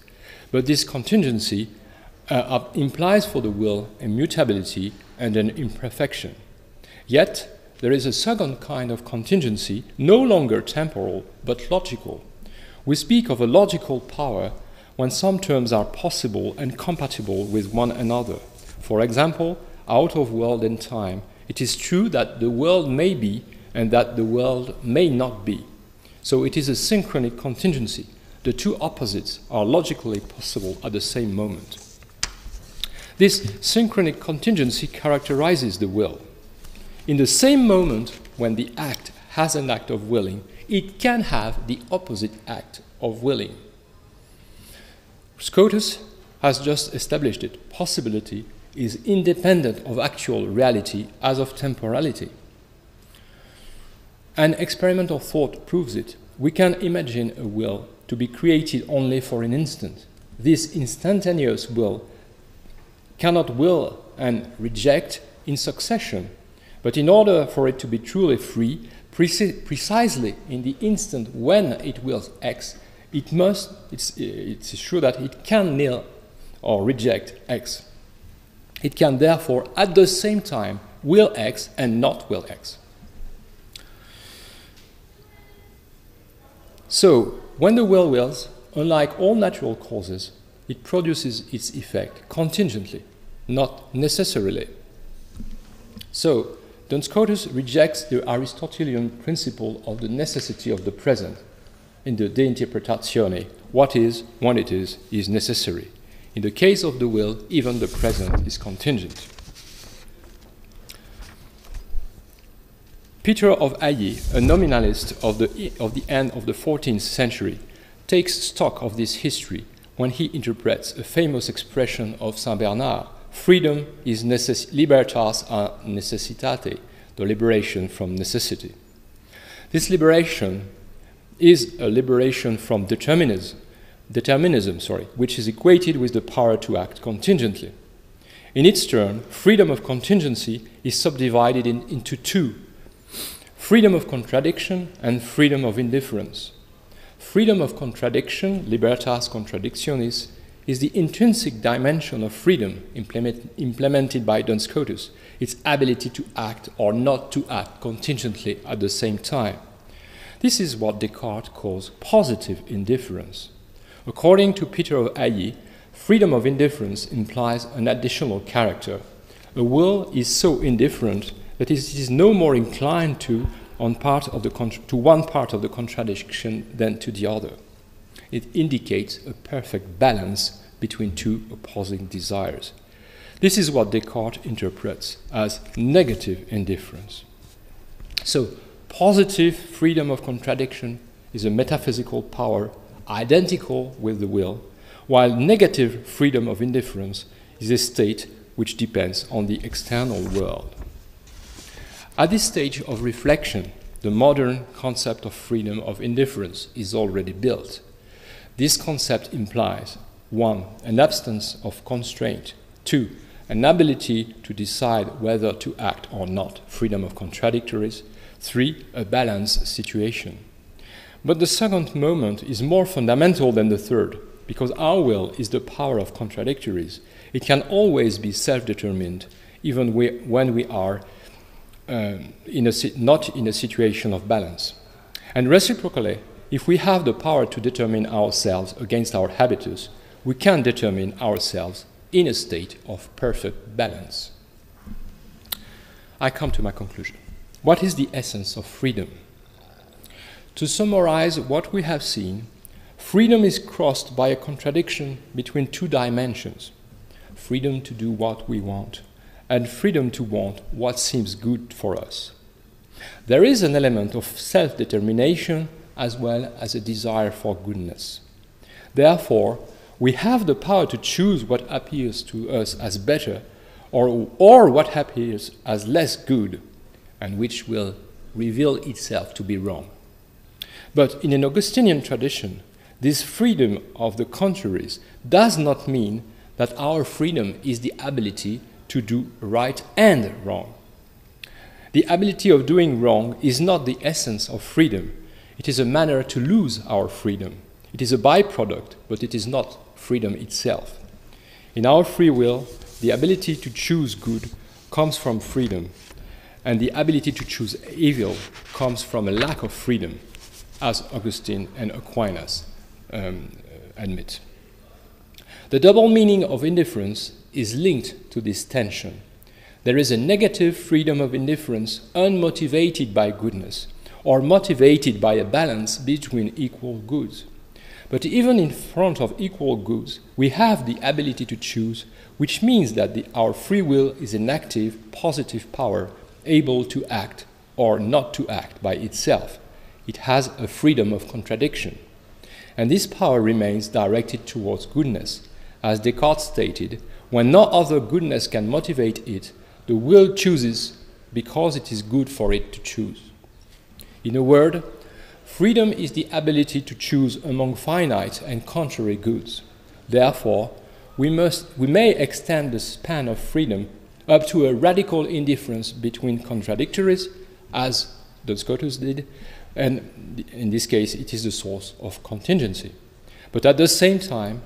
But this contingency uh, implies for the will a mutability and an imperfection. Yet, there is a second kind of contingency, no longer temporal but logical. We speak of a logical power when some terms are possible and compatible with one another. For example, out of world and time, it is true that the world may be and that the world may not be. So it is a synchronic contingency. The two opposites are logically possible at the same moment. This synchronic contingency characterizes the will. In the same moment when the act has an act of willing, it can have the opposite act of willing. Scotus has just established it. Possibility is independent of actual reality as of temporality. An experimental thought proves it. We can imagine a will to be created only for an instant. This instantaneous will cannot will and reject in succession. But in order for it to be truly free, preci- precisely in the instant when it wills X, it must, it's, it's sure that it can nil or reject X. It can therefore at the same time will X and not will X. So, when the will wills, unlike all natural causes, it produces its effect contingently, not necessarily. So, Duns Scotus rejects the Aristotelian principle of the necessity of the present in the De Interpretatione. What is, when it is, is necessary. In the case of the will, even the present is contingent. Peter of Ailly, a nominalist of the, of the end of the 14th century, takes stock of this history when he interprets a famous expression of Saint Bernard freedom is necess- libertas a necessitate, the liberation from necessity. This liberation is a liberation from determinism, determinism sorry, which is equated with the power to act contingently. In its turn, freedom of contingency is subdivided in, into two freedom of contradiction and freedom of indifference. Freedom of contradiction, libertas contradictionis, is the intrinsic dimension of freedom implement, implemented by Duns Scotus, its ability to act or not to act contingently at the same time. This is what Descartes calls positive indifference. According to Peter of Ailly, freedom of indifference implies an additional character. A will is so indifferent that it is no more inclined to, on part of the to one part of the contradiction than to the other. It indicates a perfect balance between two opposing desires. This is what Descartes interprets as negative indifference. So, positive freedom of contradiction is a metaphysical power identical with the will, while negative freedom of indifference is a state which depends on the external world. At this stage of reflection, the modern concept of freedom of indifference is already built. This concept implies 1. An absence of constraint, 2. An ability to decide whether to act or not, freedom of contradictories, 3. A balanced situation. But the second moment is more fundamental than the third, because our will is the power of contradictories. It can always be self determined, even we, when we are uh, in a, not in a situation of balance. And reciprocally, if we have the power to determine ourselves against our habitus, we can determine ourselves in a state of perfect balance. I come to my conclusion. What is the essence of freedom? To summarize what we have seen, freedom is crossed by a contradiction between two dimensions freedom to do what we want, and freedom to want what seems good for us. There is an element of self determination as well as a desire for goodness. Therefore, we have the power to choose what appears to us as better or, or what appears as less good and which will reveal itself to be wrong. But in an Augustinian tradition, this freedom of the contraries does not mean that our freedom is the ability to do right and wrong. The ability of doing wrong is not the essence of freedom, it is a manner to lose our freedom. It is a byproduct, but it is not freedom itself. In our free will, the ability to choose good comes from freedom, and the ability to choose evil comes from a lack of freedom as Augustine and Aquinas um, admit. The double meaning of indifference is linked to this tension. There is a negative freedom of indifference unmotivated by goodness, or motivated by a balance between equal goods. But even in front of equal goods, we have the ability to choose, which means that the, our free will is an active, positive power able to act or not to act by itself it has a freedom of contradiction. And this power remains directed towards goodness. As Descartes stated, when no other goodness can motivate it, the will chooses because it is good for it to choose. In a word, freedom is the ability to choose among finite and contrary goods. Therefore, we, must, we may extend the span of freedom up to a radical indifference between contradictories, as Duns Scotus did, and in this case, it is the source of contingency. But at the same time,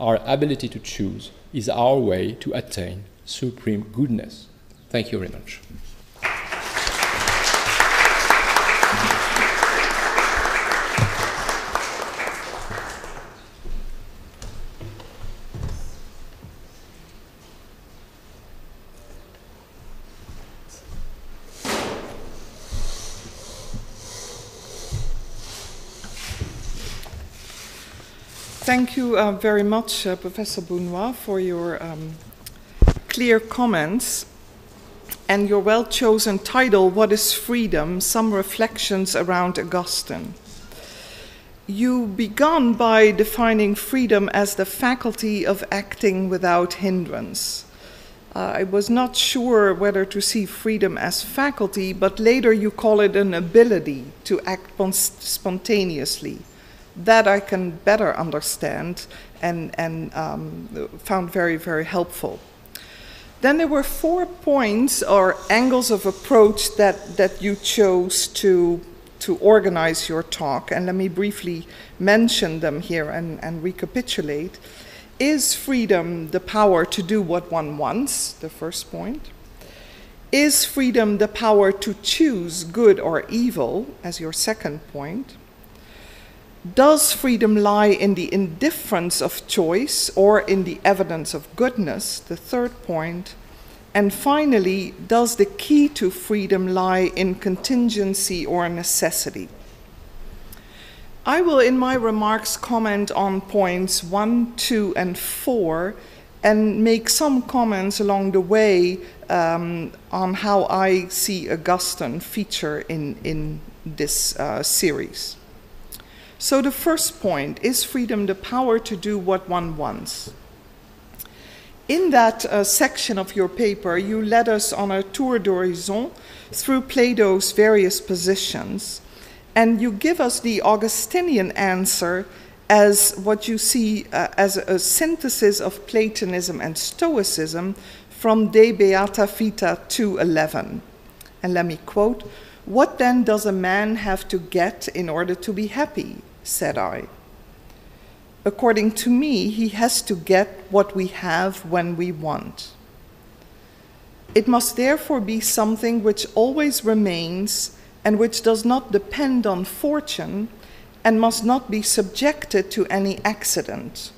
our ability to choose is our way to attain supreme goodness. Thank you very much. Thank you uh, very much, uh, Professor Boulnois, for your um, clear comments and your well chosen title, What is Freedom? Some Reflections Around Augustine. You began by defining freedom as the faculty of acting without hindrance. Uh, I was not sure whether to see freedom as faculty, but later you call it an ability to act spontaneously that I can better understand and, and um, found very, very helpful. Then there were four points or angles of approach that, that you chose to, to organize your talk, and let me briefly mention them here and, and recapitulate. Is freedom the power to do what one wants? The first point. Is freedom the power to choose good or evil? As your second point. Does freedom lie in the indifference of choice or in the evidence of goodness? The third point. And finally, does the key to freedom lie in contingency or necessity? I will, in my remarks, comment on points one, two, and four, and make some comments along the way um, on how I see Augustine feature in, in this uh, series. So, the first point is freedom the power to do what one wants? In that uh, section of your paper, you led us on a tour d'horizon through Plato's various positions, and you give us the Augustinian answer as what you see uh, as a synthesis of Platonism and Stoicism from De Beata Vita 2:11. And let me quote, "What then does a man have to get in order to be happy?" said I. According to me, he has to get what we have when we want. It must therefore be something which always remains and which does not depend on fortune and must not be subjected to any accident.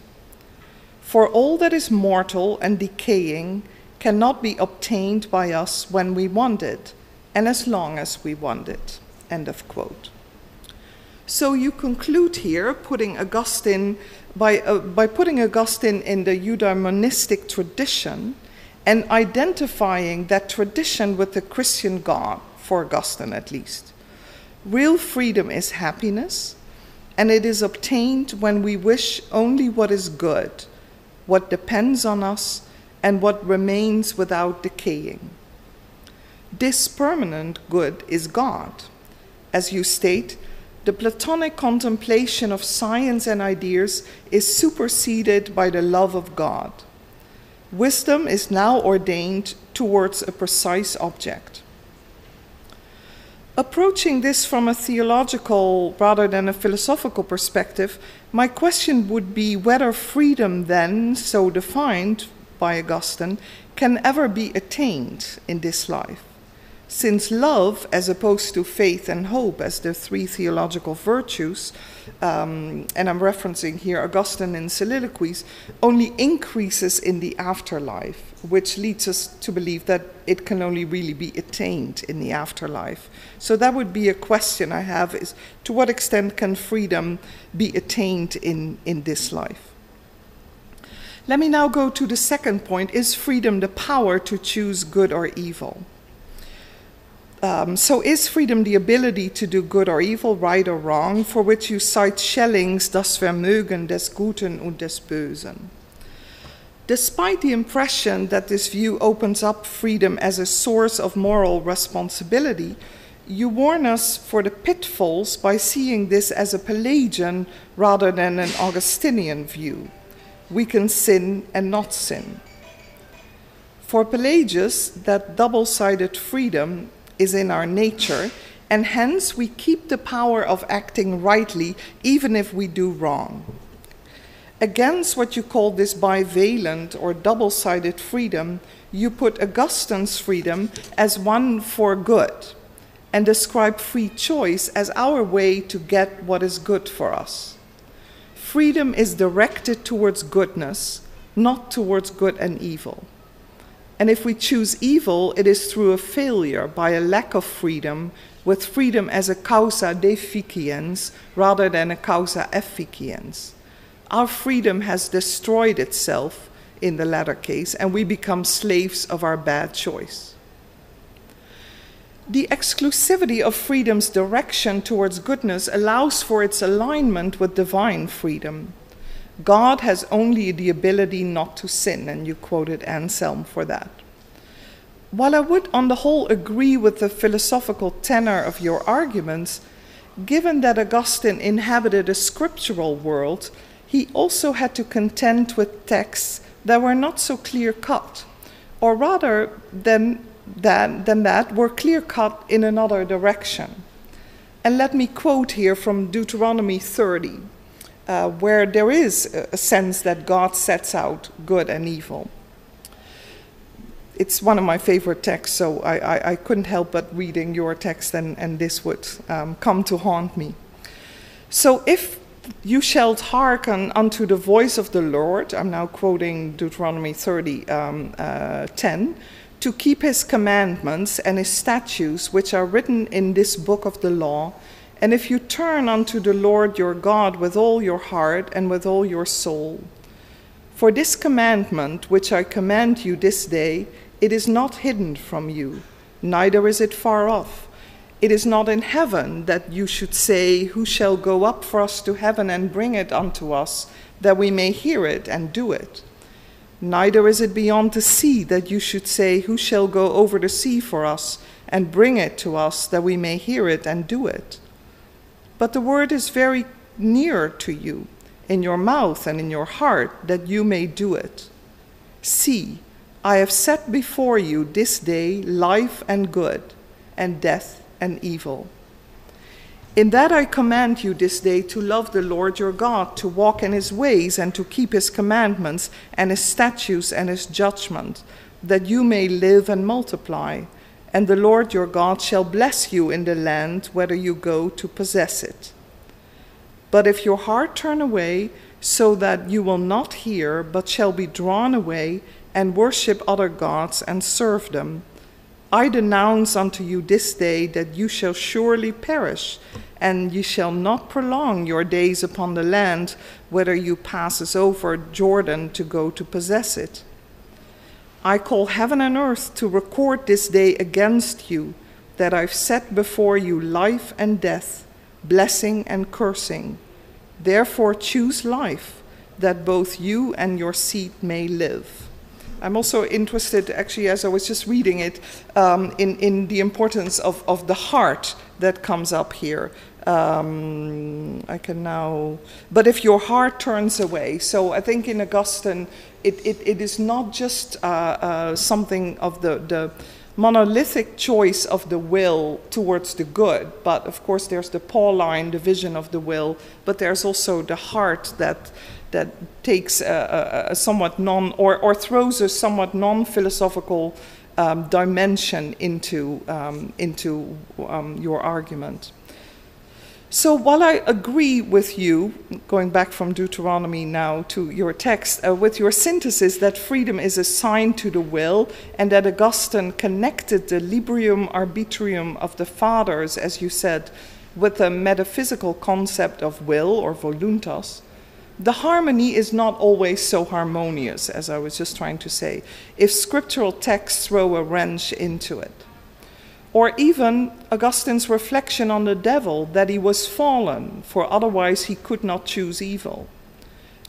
For all that is mortal and decaying cannot be obtained by us when we want it and as long as we want it. End of quote. So you conclude here, putting Augustine by, uh, by putting Augustine in the eudaimonistic tradition and identifying that tradition with the Christian God, for Augustine at least. Real freedom is happiness, and it is obtained when we wish only what is good, what depends on us, and what remains without decaying. This permanent good is God. As you state, the Platonic contemplation of science and ideas is superseded by the love of God. Wisdom is now ordained towards a precise object. Approaching this from a theological rather than a philosophical perspective, my question would be whether freedom, then so defined by Augustine, can ever be attained in this life since love, as opposed to faith and hope as the three theological virtues, um, and I'm referencing here Augustine in Soliloquies, only increases in the afterlife, which leads us to believe that it can only really be attained in the afterlife. So that would be a question I have is to what extent can freedom be attained in, in this life? Let me now go to the second point is freedom the power to choose good or evil? Um, so, is freedom the ability to do good or evil, right or wrong, for which you cite Schelling's Das Vermögen des Guten und des Bösen? Despite the impression that this view opens up freedom as a source of moral responsibility, you warn us for the pitfalls by seeing this as a Pelagian rather than an Augustinian view. We can sin and not sin. For Pelagius, that double sided freedom is in our nature, and hence we keep the power of acting rightly even if we do wrong. Against what you call this bivalent or double sided freedom, you put Augustine's freedom as one for good and describe free choice as our way to get what is good for us. Freedom is directed towards goodness, not towards good and evil. And if we choose evil, it is through a failure by a lack of freedom, with freedom as a causa deficiens rather than a causa efficiens. Our freedom has destroyed itself in the latter case, and we become slaves of our bad choice. The exclusivity of freedom's direction towards goodness allows for its alignment with divine freedom. God has only the ability not to sin, and you quoted Anselm for that. While I would, on the whole, agree with the philosophical tenor of your arguments, given that Augustine inhabited a scriptural world, he also had to contend with texts that were not so clear cut, or rather than that, than that were clear cut in another direction. And let me quote here from Deuteronomy 30 uh, where there is a sense that God sets out good and evil. It's one of my favorite texts, so I, I, I couldn't help but reading your text, and, and this would um, come to haunt me. So if you shall hearken unto the voice of the Lord, I'm now quoting Deuteronomy 30, um, uh, 10, to keep his commandments and his statutes, which are written in this book of the law, and if you turn unto the Lord your God with all your heart and with all your soul. For this commandment which I command you this day, it is not hidden from you, neither is it far off. It is not in heaven that you should say, Who shall go up for us to heaven and bring it unto us, that we may hear it and do it? Neither is it beyond the sea that you should say, Who shall go over the sea for us and bring it to us, that we may hear it and do it? But the word is very near to you, in your mouth and in your heart, that you may do it. See, I have set before you this day life and good, and death and evil. In that I command you this day to love the Lord your God, to walk in his ways, and to keep his commandments, and his statutes, and his judgment, that you may live and multiply and the Lord your God shall bless you in the land whether you go to possess it. But if your heart turn away, so that you will not hear, but shall be drawn away, and worship other gods and serve them, I denounce unto you this day that you shall surely perish, and ye shall not prolong your days upon the land, whether you passes over Jordan to go to possess it. I call heaven and earth to record this day against you that I've set before you life and death, blessing and cursing. Therefore, choose life, that both you and your seed may live. I'm also interested, actually, as I was just reading it, um, in, in the importance of, of the heart that comes up here. Um, I can now, but if your heart turns away, so I think in Augustine, it, it, it is not just uh, uh, something of the, the monolithic choice of the will towards the good, but of course there's the Pauline division of the will, but there's also the heart that that takes a, a, a somewhat non or, or throws a somewhat non-philosophical um, dimension into um, into um, your argument. So while I agree with you, going back from Deuteronomy now to your text, uh, with your synthesis that freedom is assigned to the will, and that Augustine connected the liberum arbitrium of the fathers, as you said, with the metaphysical concept of will or voluntas, the harmony is not always so harmonious, as I was just trying to say, if scriptural texts throw a wrench into it or even Augustine's reflection on the devil that he was fallen, for otherwise he could not choose evil.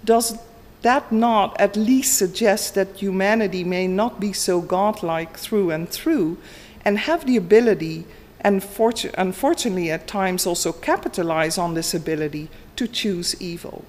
Does that not at least suggest that humanity may not be so godlike through and through and have the ability, and unfortunately at times also capitalize on this ability, to choose evil?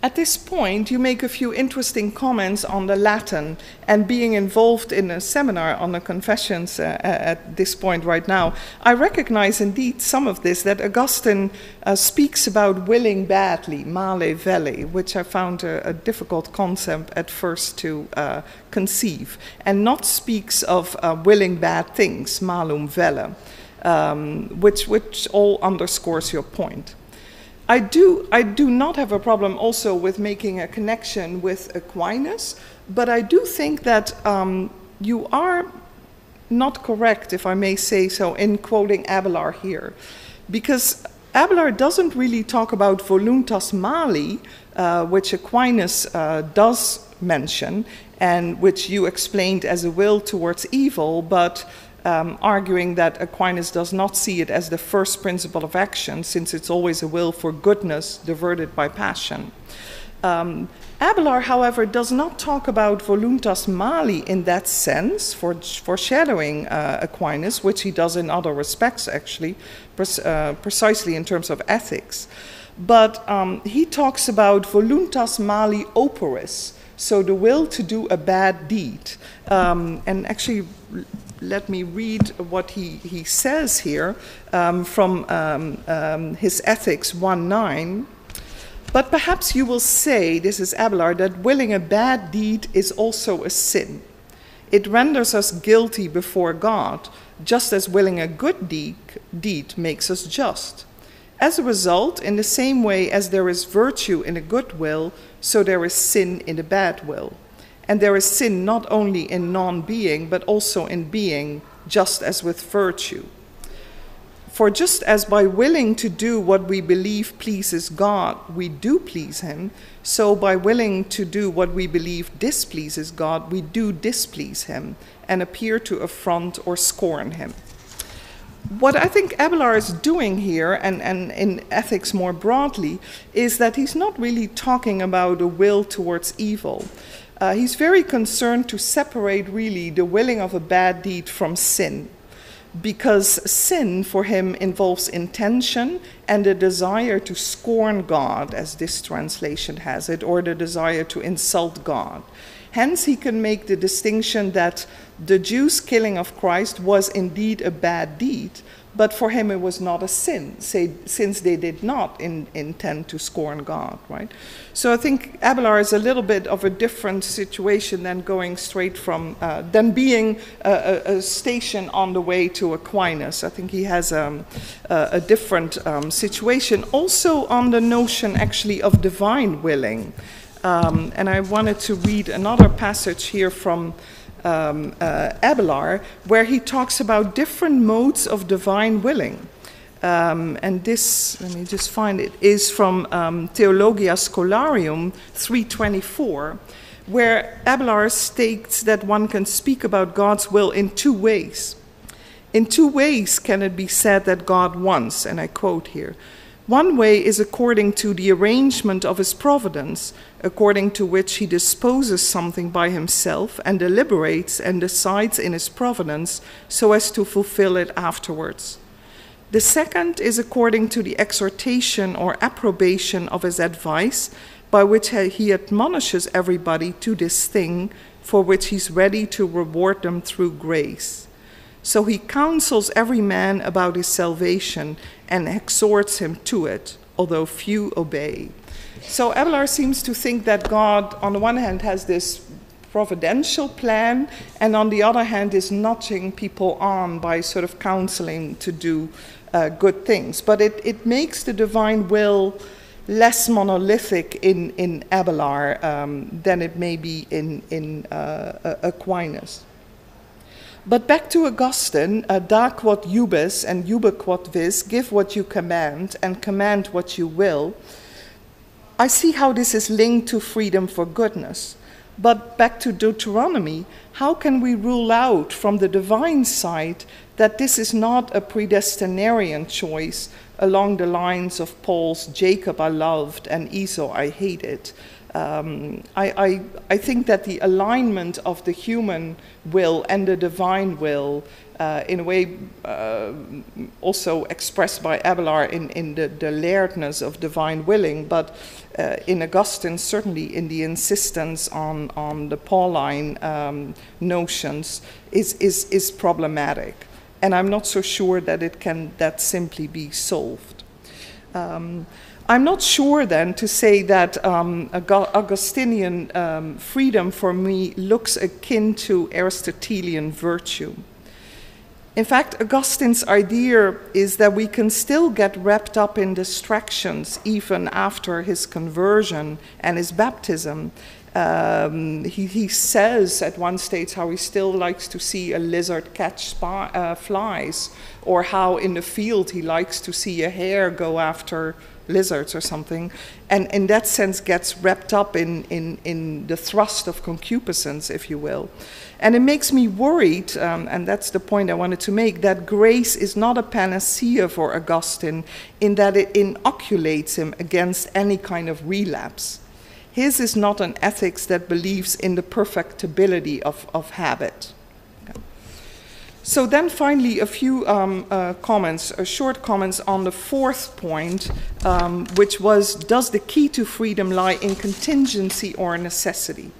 At this point, you make a few interesting comments on the Latin and being involved in a seminar on the confessions uh, at this point right now. I recognize indeed some of this that Augustine uh, speaks about willing badly, male velle, which I found a, a difficult concept at first to uh, conceive, and not speaks of uh, willing bad things, malum velle, um, which, which all underscores your point. I do, I do not have a problem also with making a connection with Aquinas, but I do think that um, you are not correct, if I may say so, in quoting Abelard here. Because Abelard doesn't really talk about voluntas mali, uh, which Aquinas uh, does mention, and which you explained as a will towards evil, but um, arguing that Aquinas does not see it as the first principle of action, since it's always a will for goodness diverted by passion. Um, Abelard, however, does not talk about voluntas mali in that sense, for, foreshadowing uh, Aquinas, which he does in other respects, actually, uh, precisely in terms of ethics. But um, he talks about voluntas mali operis, so the will to do a bad deed. Um, and actually, let me read what he, he says here um, from um, um, his Ethics 1 9. But perhaps you will say, this is Abelard, that willing a bad deed is also a sin. It renders us guilty before God, just as willing a good deed, deed makes us just. As a result, in the same way as there is virtue in a good will, so there is sin in a bad will. And there is sin not only in non being, but also in being, just as with virtue. For just as by willing to do what we believe pleases God, we do please Him, so by willing to do what we believe displeases God, we do displease Him and appear to affront or scorn Him. What I think Abelard is doing here, and, and in ethics more broadly, is that he's not really talking about a will towards evil. Uh, he's very concerned to separate really the willing of a bad deed from sin because sin for him involves intention and a desire to scorn God, as this translation has it, or the desire to insult God. Hence, he can make the distinction that the Jews' killing of Christ was indeed a bad deed, but for him it was not a sin, say, since they did not in, intend to scorn God, right? So I think Abelard is a little bit of a different situation than going straight from, uh, than being a, a, station on the way to Aquinas. I think he has um, a, a, different um, situation. Also on the notion actually of divine willing. Um, and I wanted to read another passage here from um, uh, Abelard, where he talks about different modes of divine willing. Um, and this, let me just find it, is from um, Theologia Scholarium 324, where Abelard states that one can speak about God's will in two ways. In two ways can it be said that God wants, and I quote here one way is according to the arrangement of his providence, according to which he disposes something by himself and deliberates and decides in his providence so as to fulfill it afterwards. The second is according to the exhortation or approbation of his advice, by which he admonishes everybody to this thing for which he's ready to reward them through grace. So he counsels every man about his salvation and exhorts him to it, although few obey. So Abelard seems to think that God, on the one hand, has this providential plan, and on the other hand, is nudging people on by sort of counseling to do uh, good things. But it, it makes the divine will less monolithic in, in Abelard um, than it may be in, in uh, Aquinas. But back to Augustine, uh, da quod iubes and iube quod vis, give what you command and command what you will. I see how this is linked to freedom for goodness. But back to Deuteronomy, how can we rule out from the divine side that this is not a predestinarian choice along the lines of Paul's Jacob I loved and Esau I hated? Um, I, I, I, think that the alignment of the human will and the divine will, uh, in a way uh, also expressed by Abelard in, in the, the lairdness of divine willing, but uh, in Augustine, certainly in the insistence on, on the Pauline um, notions, is, is, is problematic. And I'm not so sure that it can that simply be solved. Um, I'm not sure then to say that um, Augustinian um, freedom for me looks akin to Aristotelian virtue. In fact, Augustine's idea is that we can still get wrapped up in distractions even after his conversion and his baptism. Um, he, he, says at one stage how he still likes to see a lizard catch spa, uh, flies, or how in the field he likes to see a hare go after lizards or something, and in that sense gets wrapped up in, in, in the thrust of concupiscence, if you will. And it makes me worried, um, and that's the point I wanted to make, that grace is not a panacea for Augustine in that it inoculates him against any kind of relapse. His is not an ethics that believes in the perfectibility of, of habit. So then finally, a few um, uh, comments, uh, short comments on the fourth point, um, which was, does the key to freedom lie in contingency or necessity?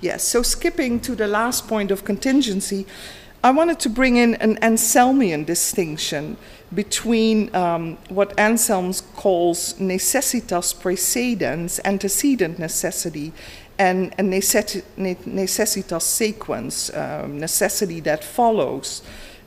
Yes, so skipping to the last point of contingency, I wanted to bring in an Anselmian distinction between um, what Anselm calls necessitas praecedens, antecedent necessity, and a necessitas sequens, um, necessity that follows,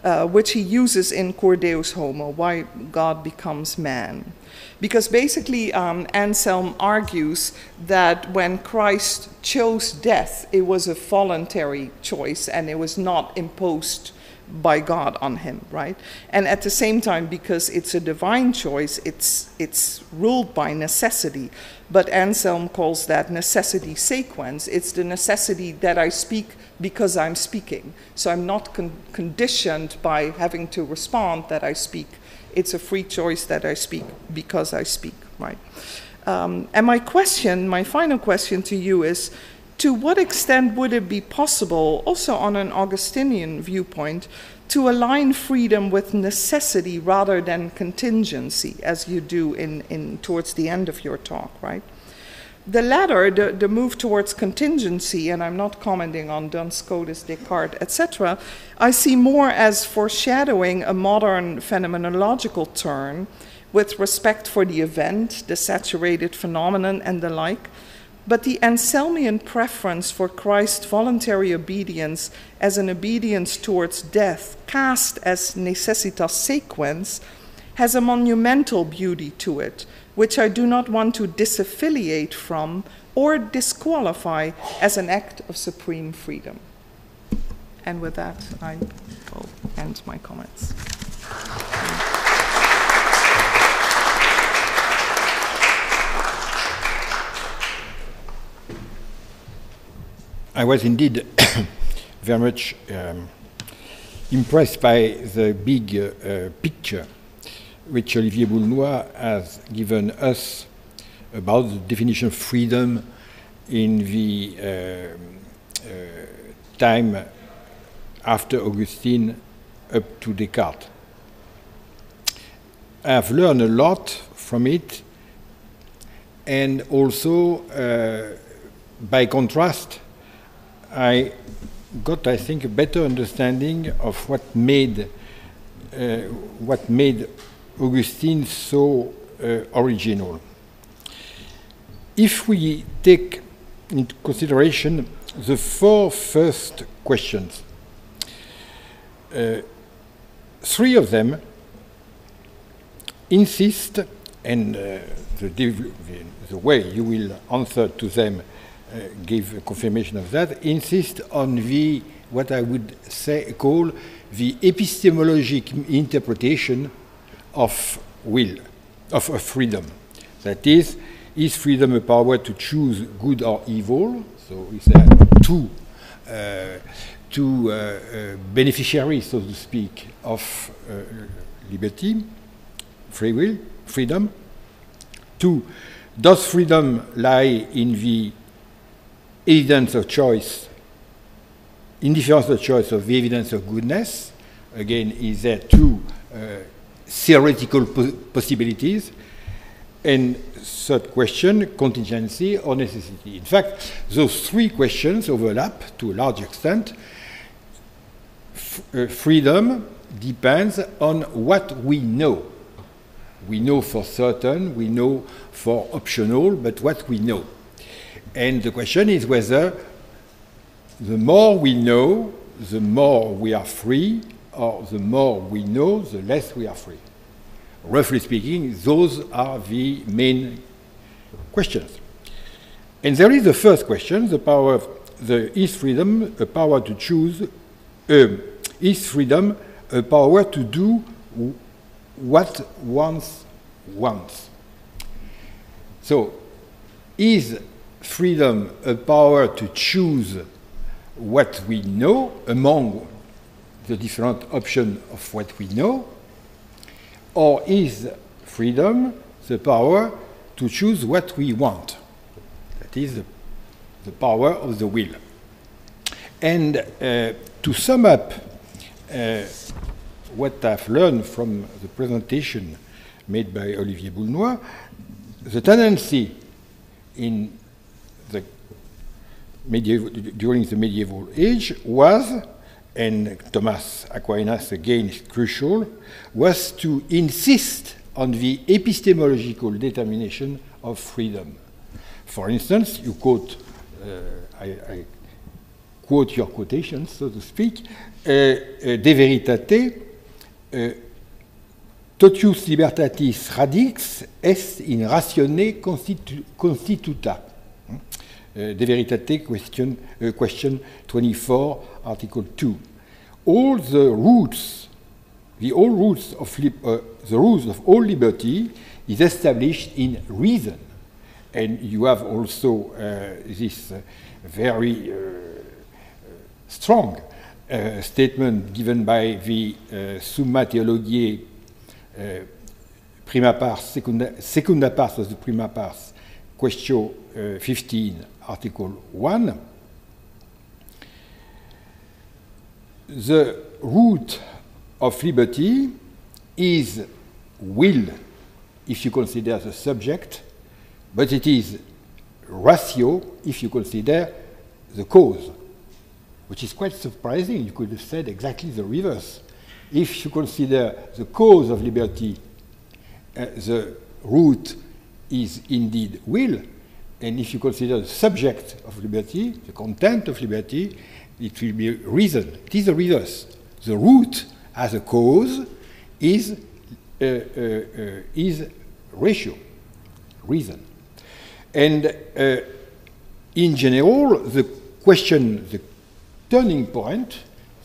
uh, which he uses in Cur Deus Homo, why God becomes man. Because basically, um, Anselm argues that when Christ chose death, it was a voluntary choice and it was not imposed by God on him, right? And at the same time, because it's a divine choice, it's, it's ruled by necessity. But Anselm calls that necessity sequens. It's the necessity that I speak because I'm speaking. So I'm not con- conditioned by having to respond that I speak. It's a free choice that I speak because I speak, right? Um, and my question, my final question to you is to what extent would it be possible, also on an Augustinian viewpoint, to align freedom with necessity rather than contingency, as you do in, in towards the end of your talk, right? The latter, the, the move towards contingency, and I'm not commenting on Duns Scotus, Descartes, etc., I see more as foreshadowing a modern phenomenological turn with respect for the event, the saturated phenomenon, and the like, but the Anselmian preference for Christ's voluntary obedience as an obedience towards death, cast as necessitas sequens, has a monumental beauty to it, which I do not want to disaffiliate from or disqualify as an act of supreme freedom. And with that, I will end my comments. I was indeed very much um, impressed by the big uh, picture which Olivier Boulnois has given us about the definition of freedom in the uh, uh, time after Augustine up to Descartes. I have learned a lot from it, and also, uh, by contrast, I got, I think, a better understanding of what made uh, what made Augustine so uh, original. If we take into consideration the four first questions, uh, three of them insist, and uh, the, the, way you will answer to them give a confirmation of that, insist on the, what I would say, call the epistemologic interpretation of will, of, of freedom. That is, is freedom a power to choose good or evil? So there two, uh, two uh, uh, beneficiaries, so to speak, of uh, liberty, free will, freedom? Two, does freedom lie in the evidence of choice, indifference of choice of the evidence of goodness. Again, is there two uh, theoretical po possibilities? And third question, contingency or necessity. In fact, those three questions overlap to a large extent. F uh, freedom depends on what we know. We know for certain, we know for optional, but what we know. And the question is whether the more we know, the more we are free, or the more we know, the less we are free. Roughly speaking, those are the main questions. And there is the first question, the power of the is freedom a power to choose, uh, is freedom a power to do what one wants. So, is freedom, a power to choose what we know among the different options of what we know? Or is freedom the power to choose what we want? That is the, the power of the will. And uh, to sum up uh, what I've learned from the presentation made by Olivier Boulnois, the tendency in medieval, during the medieval age was, and Thomas Aquinas again is crucial, was to insist on the epistemological determination of freedom. For instance, you quote, uh, I, I, quote your quotations, so to speak, uh, uh, De Veritate, uh, totius libertatis radix est in ratione constitu constituta. Uh, De Veritate, question, uh, question 24, Article 2. All the roots, the all roots of uh, the rules of all liberty is established in reason, and you have also uh, this uh, very uh, strong uh, statement given by the Summa Theologiae prima pars, secunda, secunda pars of the prima pars, question 15, Article 1, the root of liberty is will, if you consider the subject, but it is ratio if you consider the cause, which is quite surprising. You could have said exactly the reverse. If you consider the cause of liberty, uh, the root is indeed will, and if you consider the subject of liberty, the content of liberty, it will be reason. It is the reverse. The root as a cause is, uh, uh, uh, is ratio, reason. And uh, in general, the question, the turning point,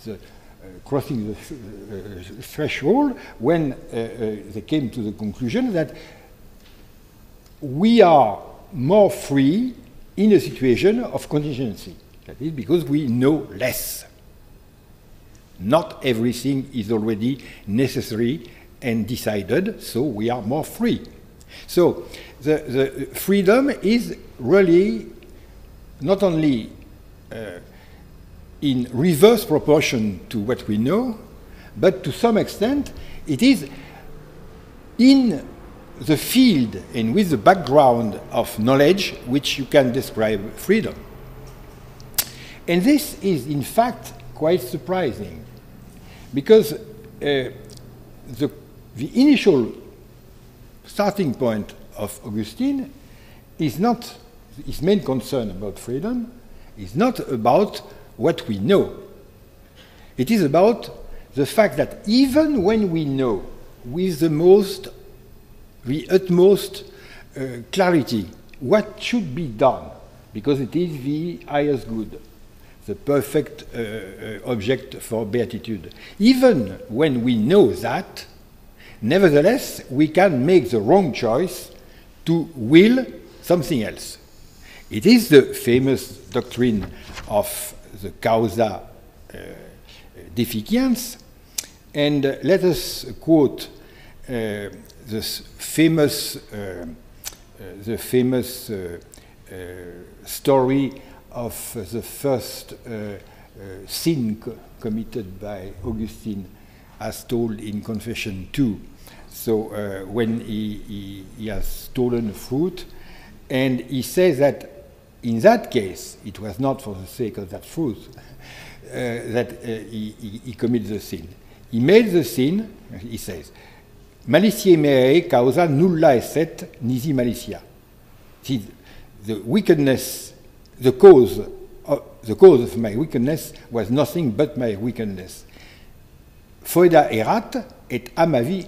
the, uh, crossing the uh, threshold, when they came to the conclusion that we are more free in a situation of contingency. That is because we know less. Not everything is already necessary and decided, so we are more free. So the, the freedom is really not only uh, in reverse proportion to what we know, but to some extent it is in the field and with the background of knowledge which you can describe freedom. And this is, in fact, quite surprising because uh, the, the initial starting point of Augustine is not, his main concern about freedom is not about what we know. It is about the fact that even when we know with the most the utmost uh, clarity what should be done, because it is the highest good, the perfect uh, uh, object for beatitude. Even when we know that, nevertheless, we can make the wrong choice to will something else. It is the famous doctrine of the causa uh, deficiens, and uh, let us quote uh, this famous, uh, uh, the famous uh, story of the first sin co committed by Augustine, as told in Confession 2. So uh, when he, he, he, has stolen fruit, and he says that in that case, it was not for the sake of that fruit uh, that uh, he, he, he committed the sin. He made the sin, he says, Maliciae meae causa nulla esset nisi malicia. See, the wickedness, the cause, of, the cause of my wickedness was nothing but my wickedness. Foeda erat et amavi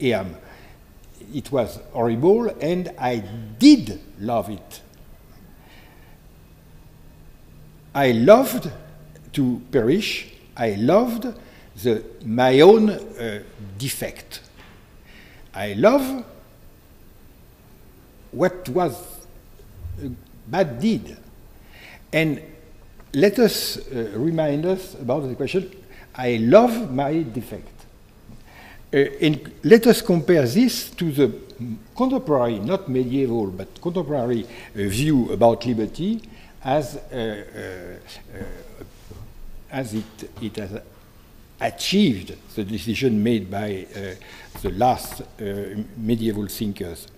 eam. It was horrible and I did love it. I loved to perish. I loved the, my own uh, defect. I love what was a bad deed. And let us uh, remind us about the question I love my defect. Uh, and let us compare this to the contemporary, not medieval, but contemporary uh, view about liberty as, uh, uh, uh, as it, it has achieved the decision made by the last uh, medieval thinkers.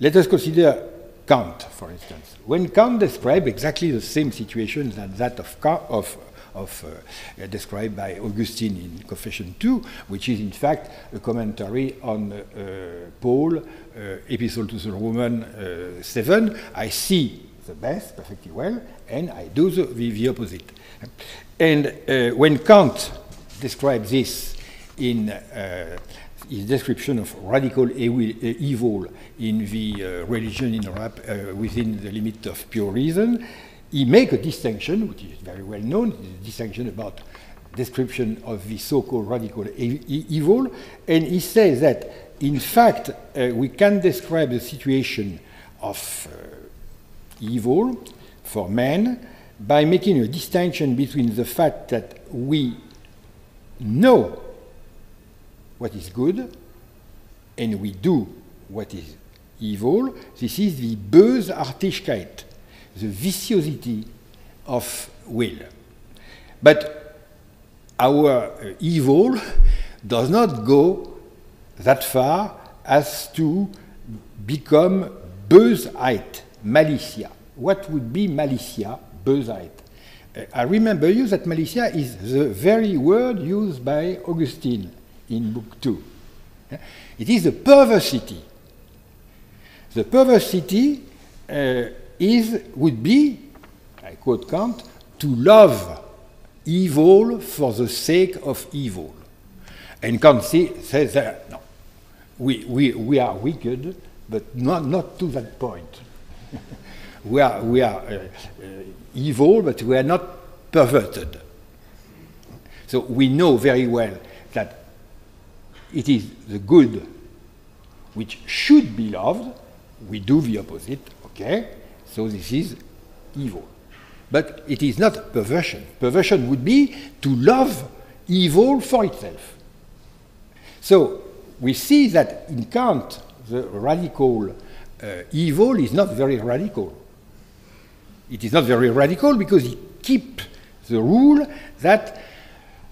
Let us consider Kant, for instance. When Kant described exactly the same situation as that of, of, of uh, described by Augustine in Confession 2, which is in fact a commentary on uh, Paul, Epistle to the Roman 7. I see the best perfectly well, and I do the, the, the opposite. And when Kant describes this in his description of radical evil in the uh, religion in Europe uh, within the limit of pure reason, he make a distinction, which is very well known, a distinction about description of the so-called radical evil, and he says that, in fact, uh, we can describe the situation of evil for man by making a distinction between the fact that we know what is good and we do what is evil. This is the Bösartigkeit, the viciosity of will. But our uh, evil does not go that far as to become Bösheit, malicia. What would be malicia, Bösheit? Uh, I remember you that malicia is the very word used by Augustine in Book 2. It is a perversity. The perversity uh, is, would be, I quote Kant, to love evil for the sake of evil. And Kant says that, no, we, we, we are wicked, but not, not to that point. we are, we are uh, uh, evil, but we are not perverted. So we know very well that it is the good which should be loved. We do the opposite, okay? So this is evil. But it is not perversion. Perversion would be to love evil for itself. So we see that in Kant, the radical uh, evil is not very radical. It is not very radical because he keeps the rule that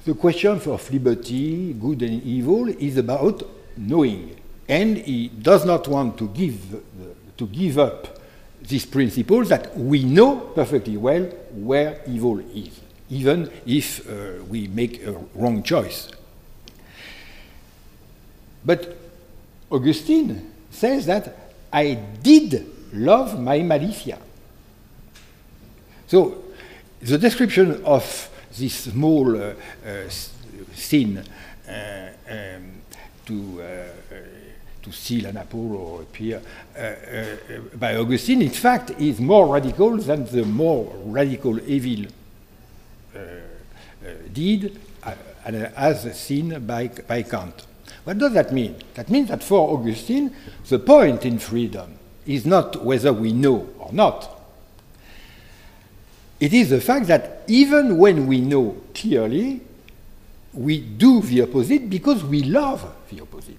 the question of liberty, good and evil, is about knowing. And he does not want to give, the, to give up this principle that we know perfectly well where evil is, even if uh, we make a wrong choice. But Augustine says that I did love my malicia. So the description of this small uh, uh, sin uh, um, to to steal an apple or a pear uh, uh, by Augustine, in fact, is more radical than the more radical evil uh, deed as seen by, by Kant. What does that mean? That means that for Augustine, the point in freedom is not whether we know or not, it is the fact that even when we know clearly, we do the opposite because we love the opposite.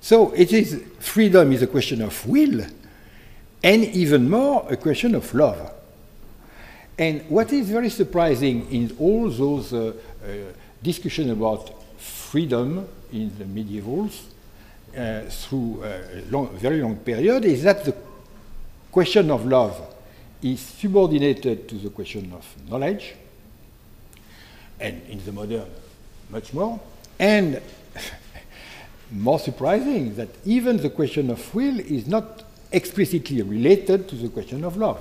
So it is freedom is a question of will, and even more a question of love. And what is very surprising in all those uh, uh, discussions about freedom in the medievals uh, through a long, very long period is that the question of love is subordinated to the question of knowledge, and in the modern, much more. And more surprising that even the question of will is not explicitly related to the question of love.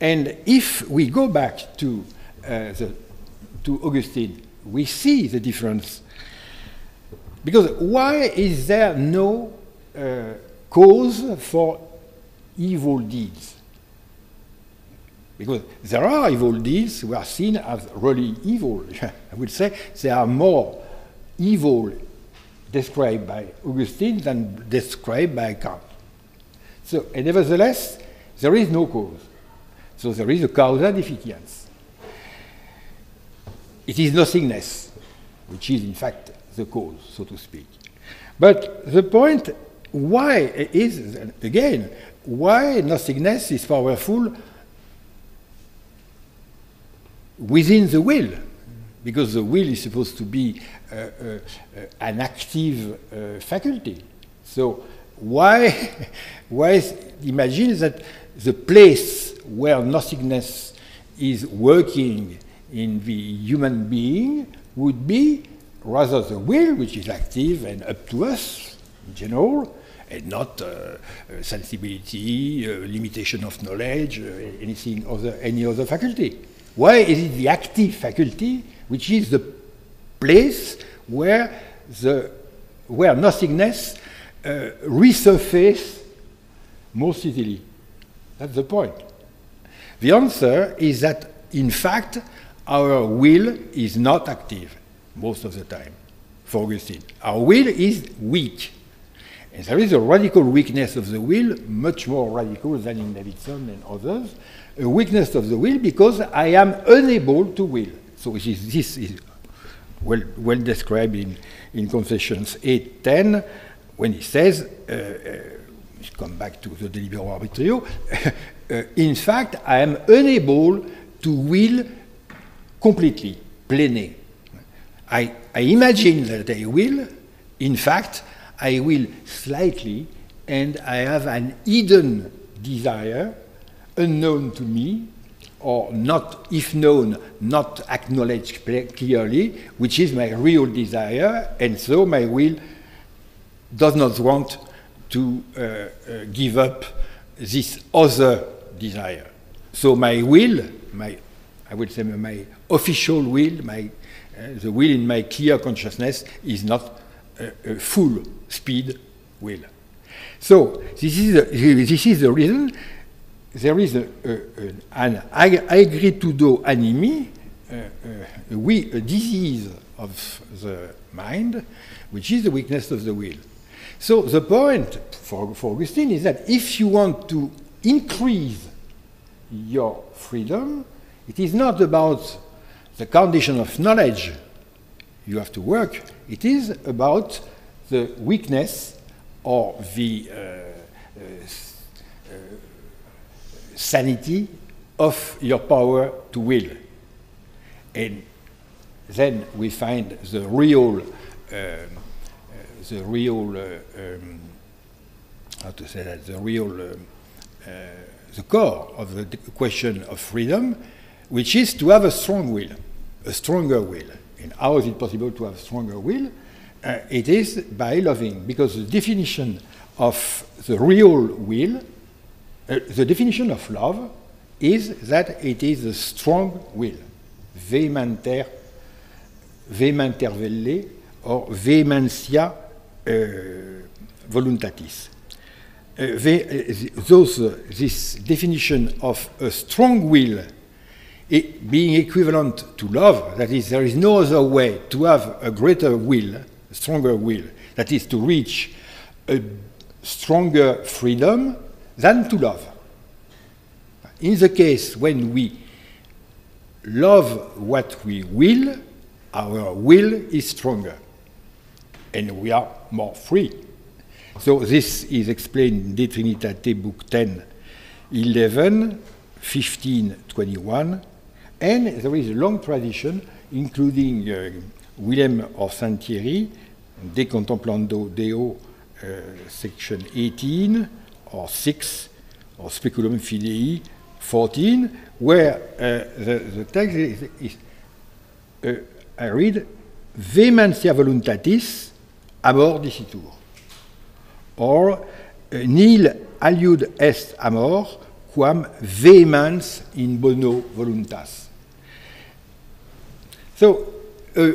And if we go back to, uh, the, to Augustine, we see the difference. Because why is there no uh, cause for evil deeds? Because there are evil deeds who are seen as really evil. I would say they are more evil described by Augustine than described by Kant. So, and nevertheless, there is no cause. So there is a causa deficiens. It is nothingness, which is in fact the cause, so to speak. But the point why is, again, why nothingness is powerful within the will, because the will is supposed to be uh, uh, an active uh, faculty. So why, why imagine that the place where nothingness is working in the human being would be rather the will, which is active and up to us in general, and not uh, uh, sensibility, uh, limitation of knowledge, uh, anything other, any other faculty. Why is it the active faculty, which is the place where the where nothingness uh, resurface most easily? That's the point. The answer is that, in fact, our will is not active most of the time for Augustine. Our will is weak. And there is a radical weakness of the will, much more radical than in Davidson and others, a weakness of the will because I am unable to will. So this is, well, well described in, in Confessions 8.10 when he says, uh, uh, come back to the De libero arbitrio, uh, in fact, I am unable to will completely, plainly. I, I imagine that I will, in fact, I will slightly, and I have an hidden desire, unknown to me, or not, if known, not acknowledged clearly, which is my real desire, and so my will does not want to uh, uh, give up this other desire. So my will, my, I would say my official will, my, uh, the will in my clear consciousness is not a, a full speed will. So this is the, this is the reason there is a, a, an aegritudo animi, uh, uh, we, a disease of the mind, which is the weakness of the will. So the point for, for Augustine is that if you want to increase your freedom, it is not about the condition of knowledge you have to work, it is about the weakness or the uh, uh, sanity of your power to will. And then we find the real, uh, the real, uh, um, how to say that, the real, um, uh, the core of the question of freedom, which is to have a strong will, a stronger will. And how is it possible to have stronger will? Uh, it is by loving, because the definition of the real will, uh, the definition of love is that it is a strong will, vehementer, vehementer velle, or vehementia uh, voluntatis. Uh, those, uh, this definition of a strong will it being equivalent to love, that is, there is no other way to have a greater will, a stronger will, that is, to reach a stronger freedom than to love. In the case when we love what we will, our will is stronger and we are more free. So this is explained in De Trinitate, Book 10, 11, 15, 21, and there is a long tradition, including uh, William of Saint-Thierry, De Contemplando Deo, uh, section 18, or 6, or Speculum Fidei 14, where uh, the, the, text is, is uh, I read, Vehementia voluntatis amor dicitur, or uh, nil aliud est amor quam vehemens in bono voluntas. So, uh,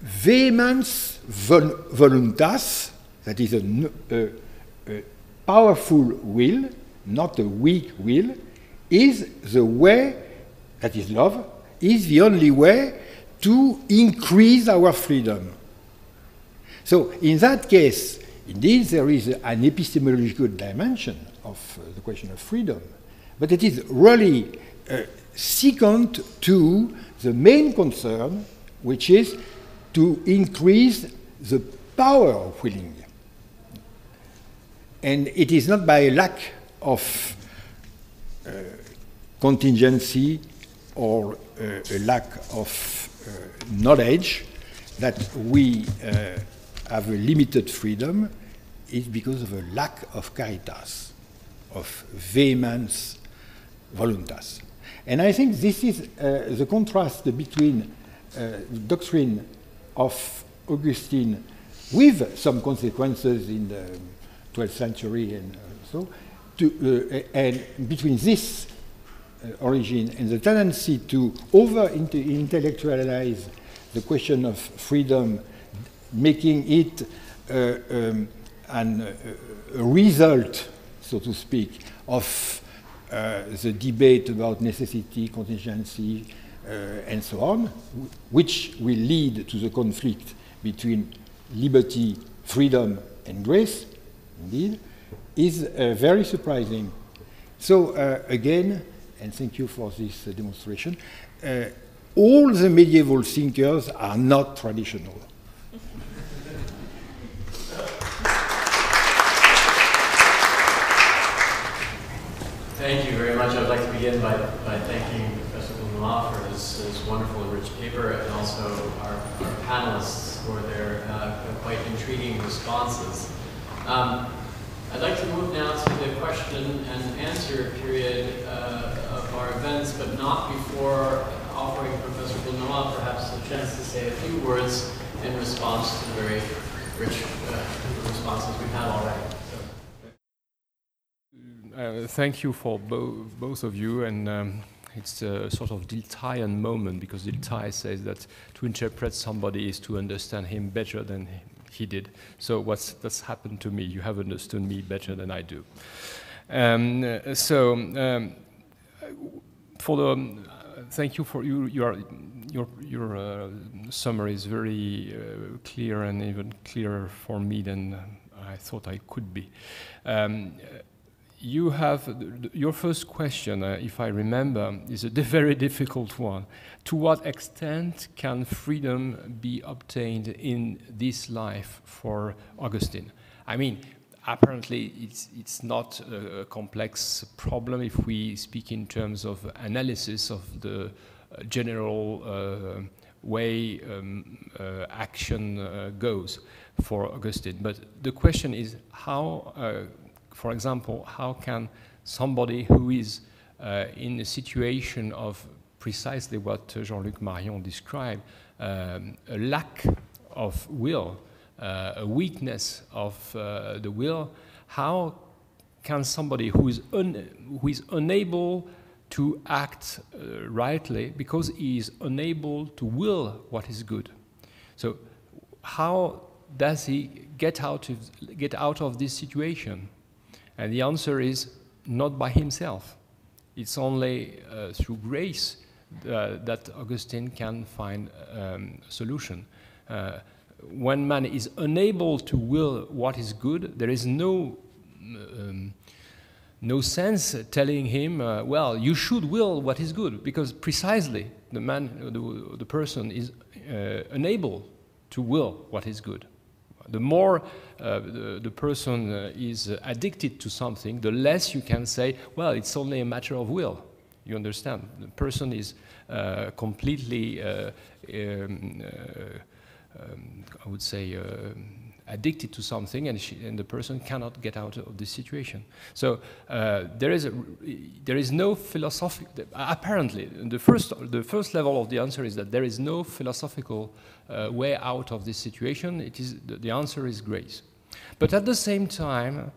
vehemens vol voluntas, that is a, a, powerful will, not a weak will, is the way, that is love, is the only way to increase our freedom. So, in that case, indeed, there is an epistemological dimension of uh, the question of freedom, but it is really uh, second to the main concern, which is to increase the power of willing. And it is not by a lack of uh, contingency or uh, a lack of uh, knowledge that we uh, have a limited freedom, it's because of a lack of caritas, of vehemens voluntas. And I think this is uh, the contrast between uh, the doctrine of Augustine with some consequences in the 12th century and uh, so, to, uh, and between this uh, origin and the tendency to over intellectualize the question of freedom, making it uh, um, an, uh, a result, so to speak, of uh, the debate about necessity, contingency, and so on, which will lead to the conflict between liberty, freedom, and grace, indeed, is uh, very surprising. So, uh, again, and thank you for this uh, demonstration, uh, all the medieval thinkers are not traditional. Thank you very much. I would like to begin by, by thanking Professor Boulnois for his, his wonderful and rich paper and also our, our panelists for their uh, quite intriguing responses. Um, I'd like to move now to the question and answer period uh, of our events, but not before offering Professor Boulnois perhaps a chance to say a few words in response to the very rich uh, responses we've had already. Uh, thank you for bo both of you, and um, it's a sort of Diltheyan moment because Dilthey says that to interpret somebody is to understand him better than he did. So what's that's happened to me? You have understood me better than I do. Um, so um, for the thank you for you. Your your your uh, summary is very uh, clear and even clearer for me than I thought I could be. Um, you have your first question, uh, if I remember, is a very difficult one. To what extent can freedom be obtained in this life for Augustine? I mean, apparently it's, it's not a, complex problem if we speak in terms of analysis of the uh, general uh, way um, uh, action uh, goes for Augustine. But the question is how uh, for example, how can somebody who is uh, in a situation of precisely what Jean-Luc Marion described, um, a lack of will, uh, a weakness of uh, the will, how can somebody who is, who is unable to act uh, rightly because he is unable to will what is good? So how does he get out of, get out of this situation? And the answer is not by himself. It's only uh, through grace uh, that Augustine can find um, a solution. Uh, when man is unable to will what is good, there is no um, no sense telling him, uh, well, you should will what is good, because precisely the man, the, the person is uh, unable to will what is good. The more uh, the, the, person uh, is addicted to something, the less you can say, well, it's only a matter of will. You understand? The person is uh, completely, uh, um, uh, um, I would say, uh, addicted to something and, she, and, the person cannot get out of this situation. So uh, there, is a, there is no philosophical. apparently, the first, the first level of the answer is that there is no philosophical way out of this situation. It is, the, the, answer is grace. But at the same time,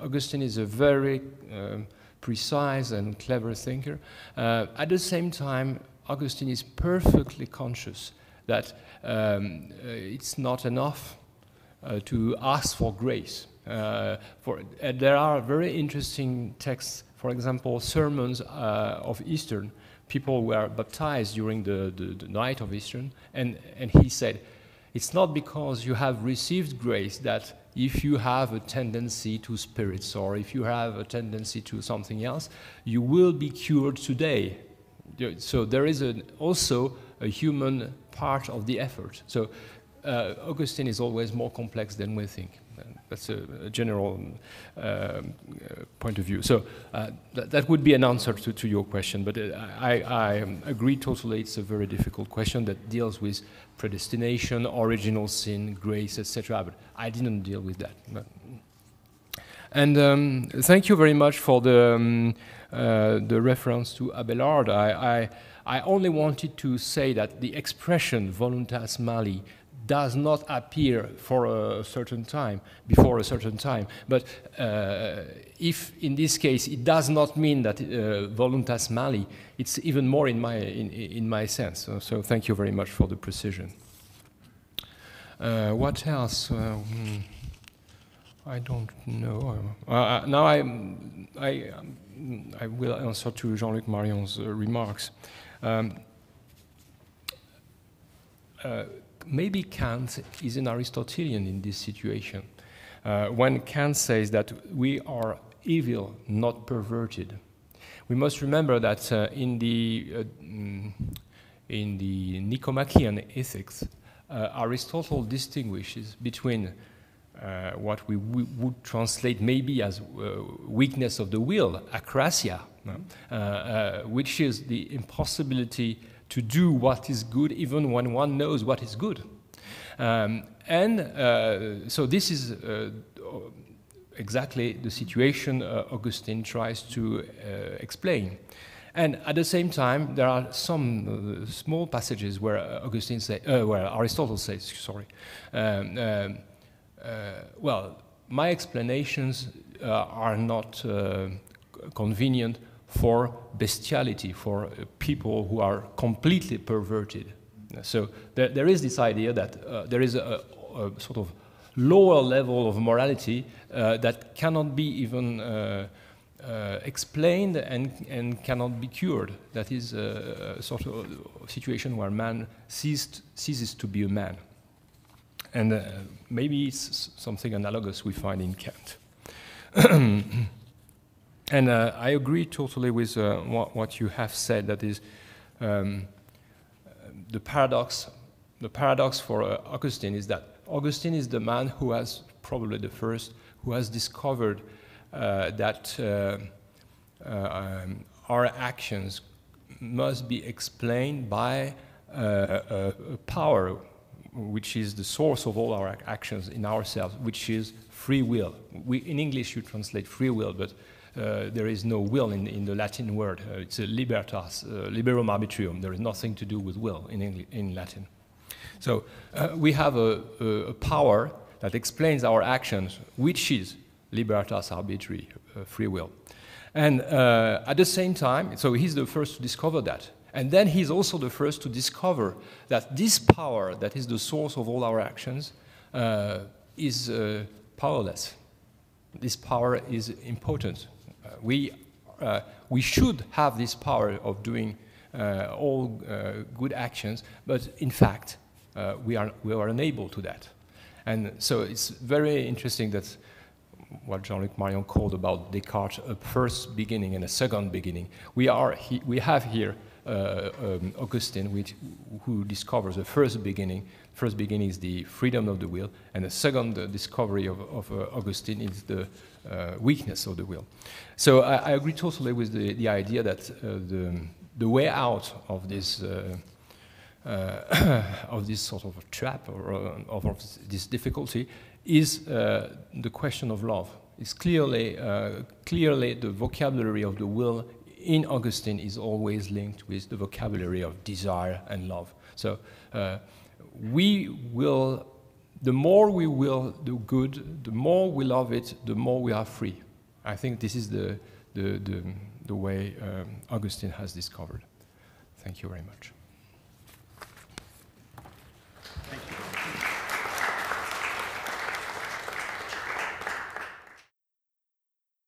Augustine is a very um, precise and clever thinker. Uh, at the same time, Augustine is perfectly conscious that um, uh, it's not enough uh, to ask for grace. Uh, for, there are very interesting texts, for example, sermons uh, of Eastern. People were baptized during the, the, the night of Eastern, and, and he said, it's not because you have received grace that if you have a tendency to spirits or if you have a tendency to something else, you will be cured today. So there is an, also a human part of the effort. So uh, Augustine is always more complex than we think. That's a, a general um, uh, point of view. So uh, th that would be an answer to, to your question, but uh, I, I agree totally it's a very difficult question that deals with predestination, original sin, grace, etc. But I didn't deal with that. But, And um, thank you very much for the, um, uh, the reference to Abelard. I, I, I, only wanted to say that the expression voluntas mali does not appear for a certain time, before a certain time. But uh, if in this case it does not mean that uh, voluntas mali, it's even more in my, in, in my sense. So, so thank you very much for the precision. Uh, what else? Uh, hmm, I don't know. Uh, uh, now I, I, I will answer to Jean-Luc Marion's remarks. Um, maybe Kant is an Aristotelian in this situation. Uh, when Kant says that we are evil, not perverted, we must remember that uh, in the uh, mm, in the Nicomachean Ethics, uh, Aristotle distinguishes between uh, what we would translate maybe as uh, weakness of the will, akrasia, which is the impossibility to do what is good even when one knows what is good. Um, and uh, so this is uh, exactly the situation uh, Augustine tries to uh, explain. And at the same time, there are some uh, small passages where Augustine say, where Aristotle says, sorry, um, well, my explanations are not convenient for bestiality, for uh, people who are completely perverted. So there, there is this idea that uh, there is a, a, sort of lower level of morality uh, that cannot be even uh, uh explained and, and cannot be cured. That is a, a sort of situation where man ceased, ceases to be a man. And uh, maybe it's something analogous we find in Kant. And uh, I agree totally with uh, what, what, you have said. That is um, the paradox. The paradox for uh, Augustine is that Augustine is the man who has probably the first who has discovered uh, that uh, uh, um, our actions must be explained by a, a power which is the source of all our actions in ourselves, which is free will. We, in English, you translate free will, but there is no will in, in the Latin word. Uh, it's a libertas, uh, liberum arbitrium. There is nothing to do with will in, in Latin. So we have a, a, power that explains our actions, which is libertas arbitri, free will. And uh, at the same time, so he's the first to discover that. And then he's also the first to discover that this power, that is the source of all our actions, uh, is uh, powerless. This power is impotent we, uh, we should have this power of doing uh, all uh, good actions, but in fact, we, are, we are unable to that. And so it's very interesting that what Jean-Luc Marion called about Descartes a first beginning and a second beginning. We, are he, we have here uh, um, Augustine, which, who discovers the first beginning. First beginning is the freedom of the will, and the second discovery of, of uh, Augustine is the weakness of the will. So I, I, agree totally with the, the idea that uh, the, the way out of this uh, of this sort of trap or of, of this difficulty is the question of love. It's clearly clearly the vocabulary of the will in Augustine is always linked with the vocabulary of desire and love. So uh, we will, the more we will do good, the more we love it, the more we are free. I think this is the, the, the, the way um, Augustine has discovered. Thank you very much.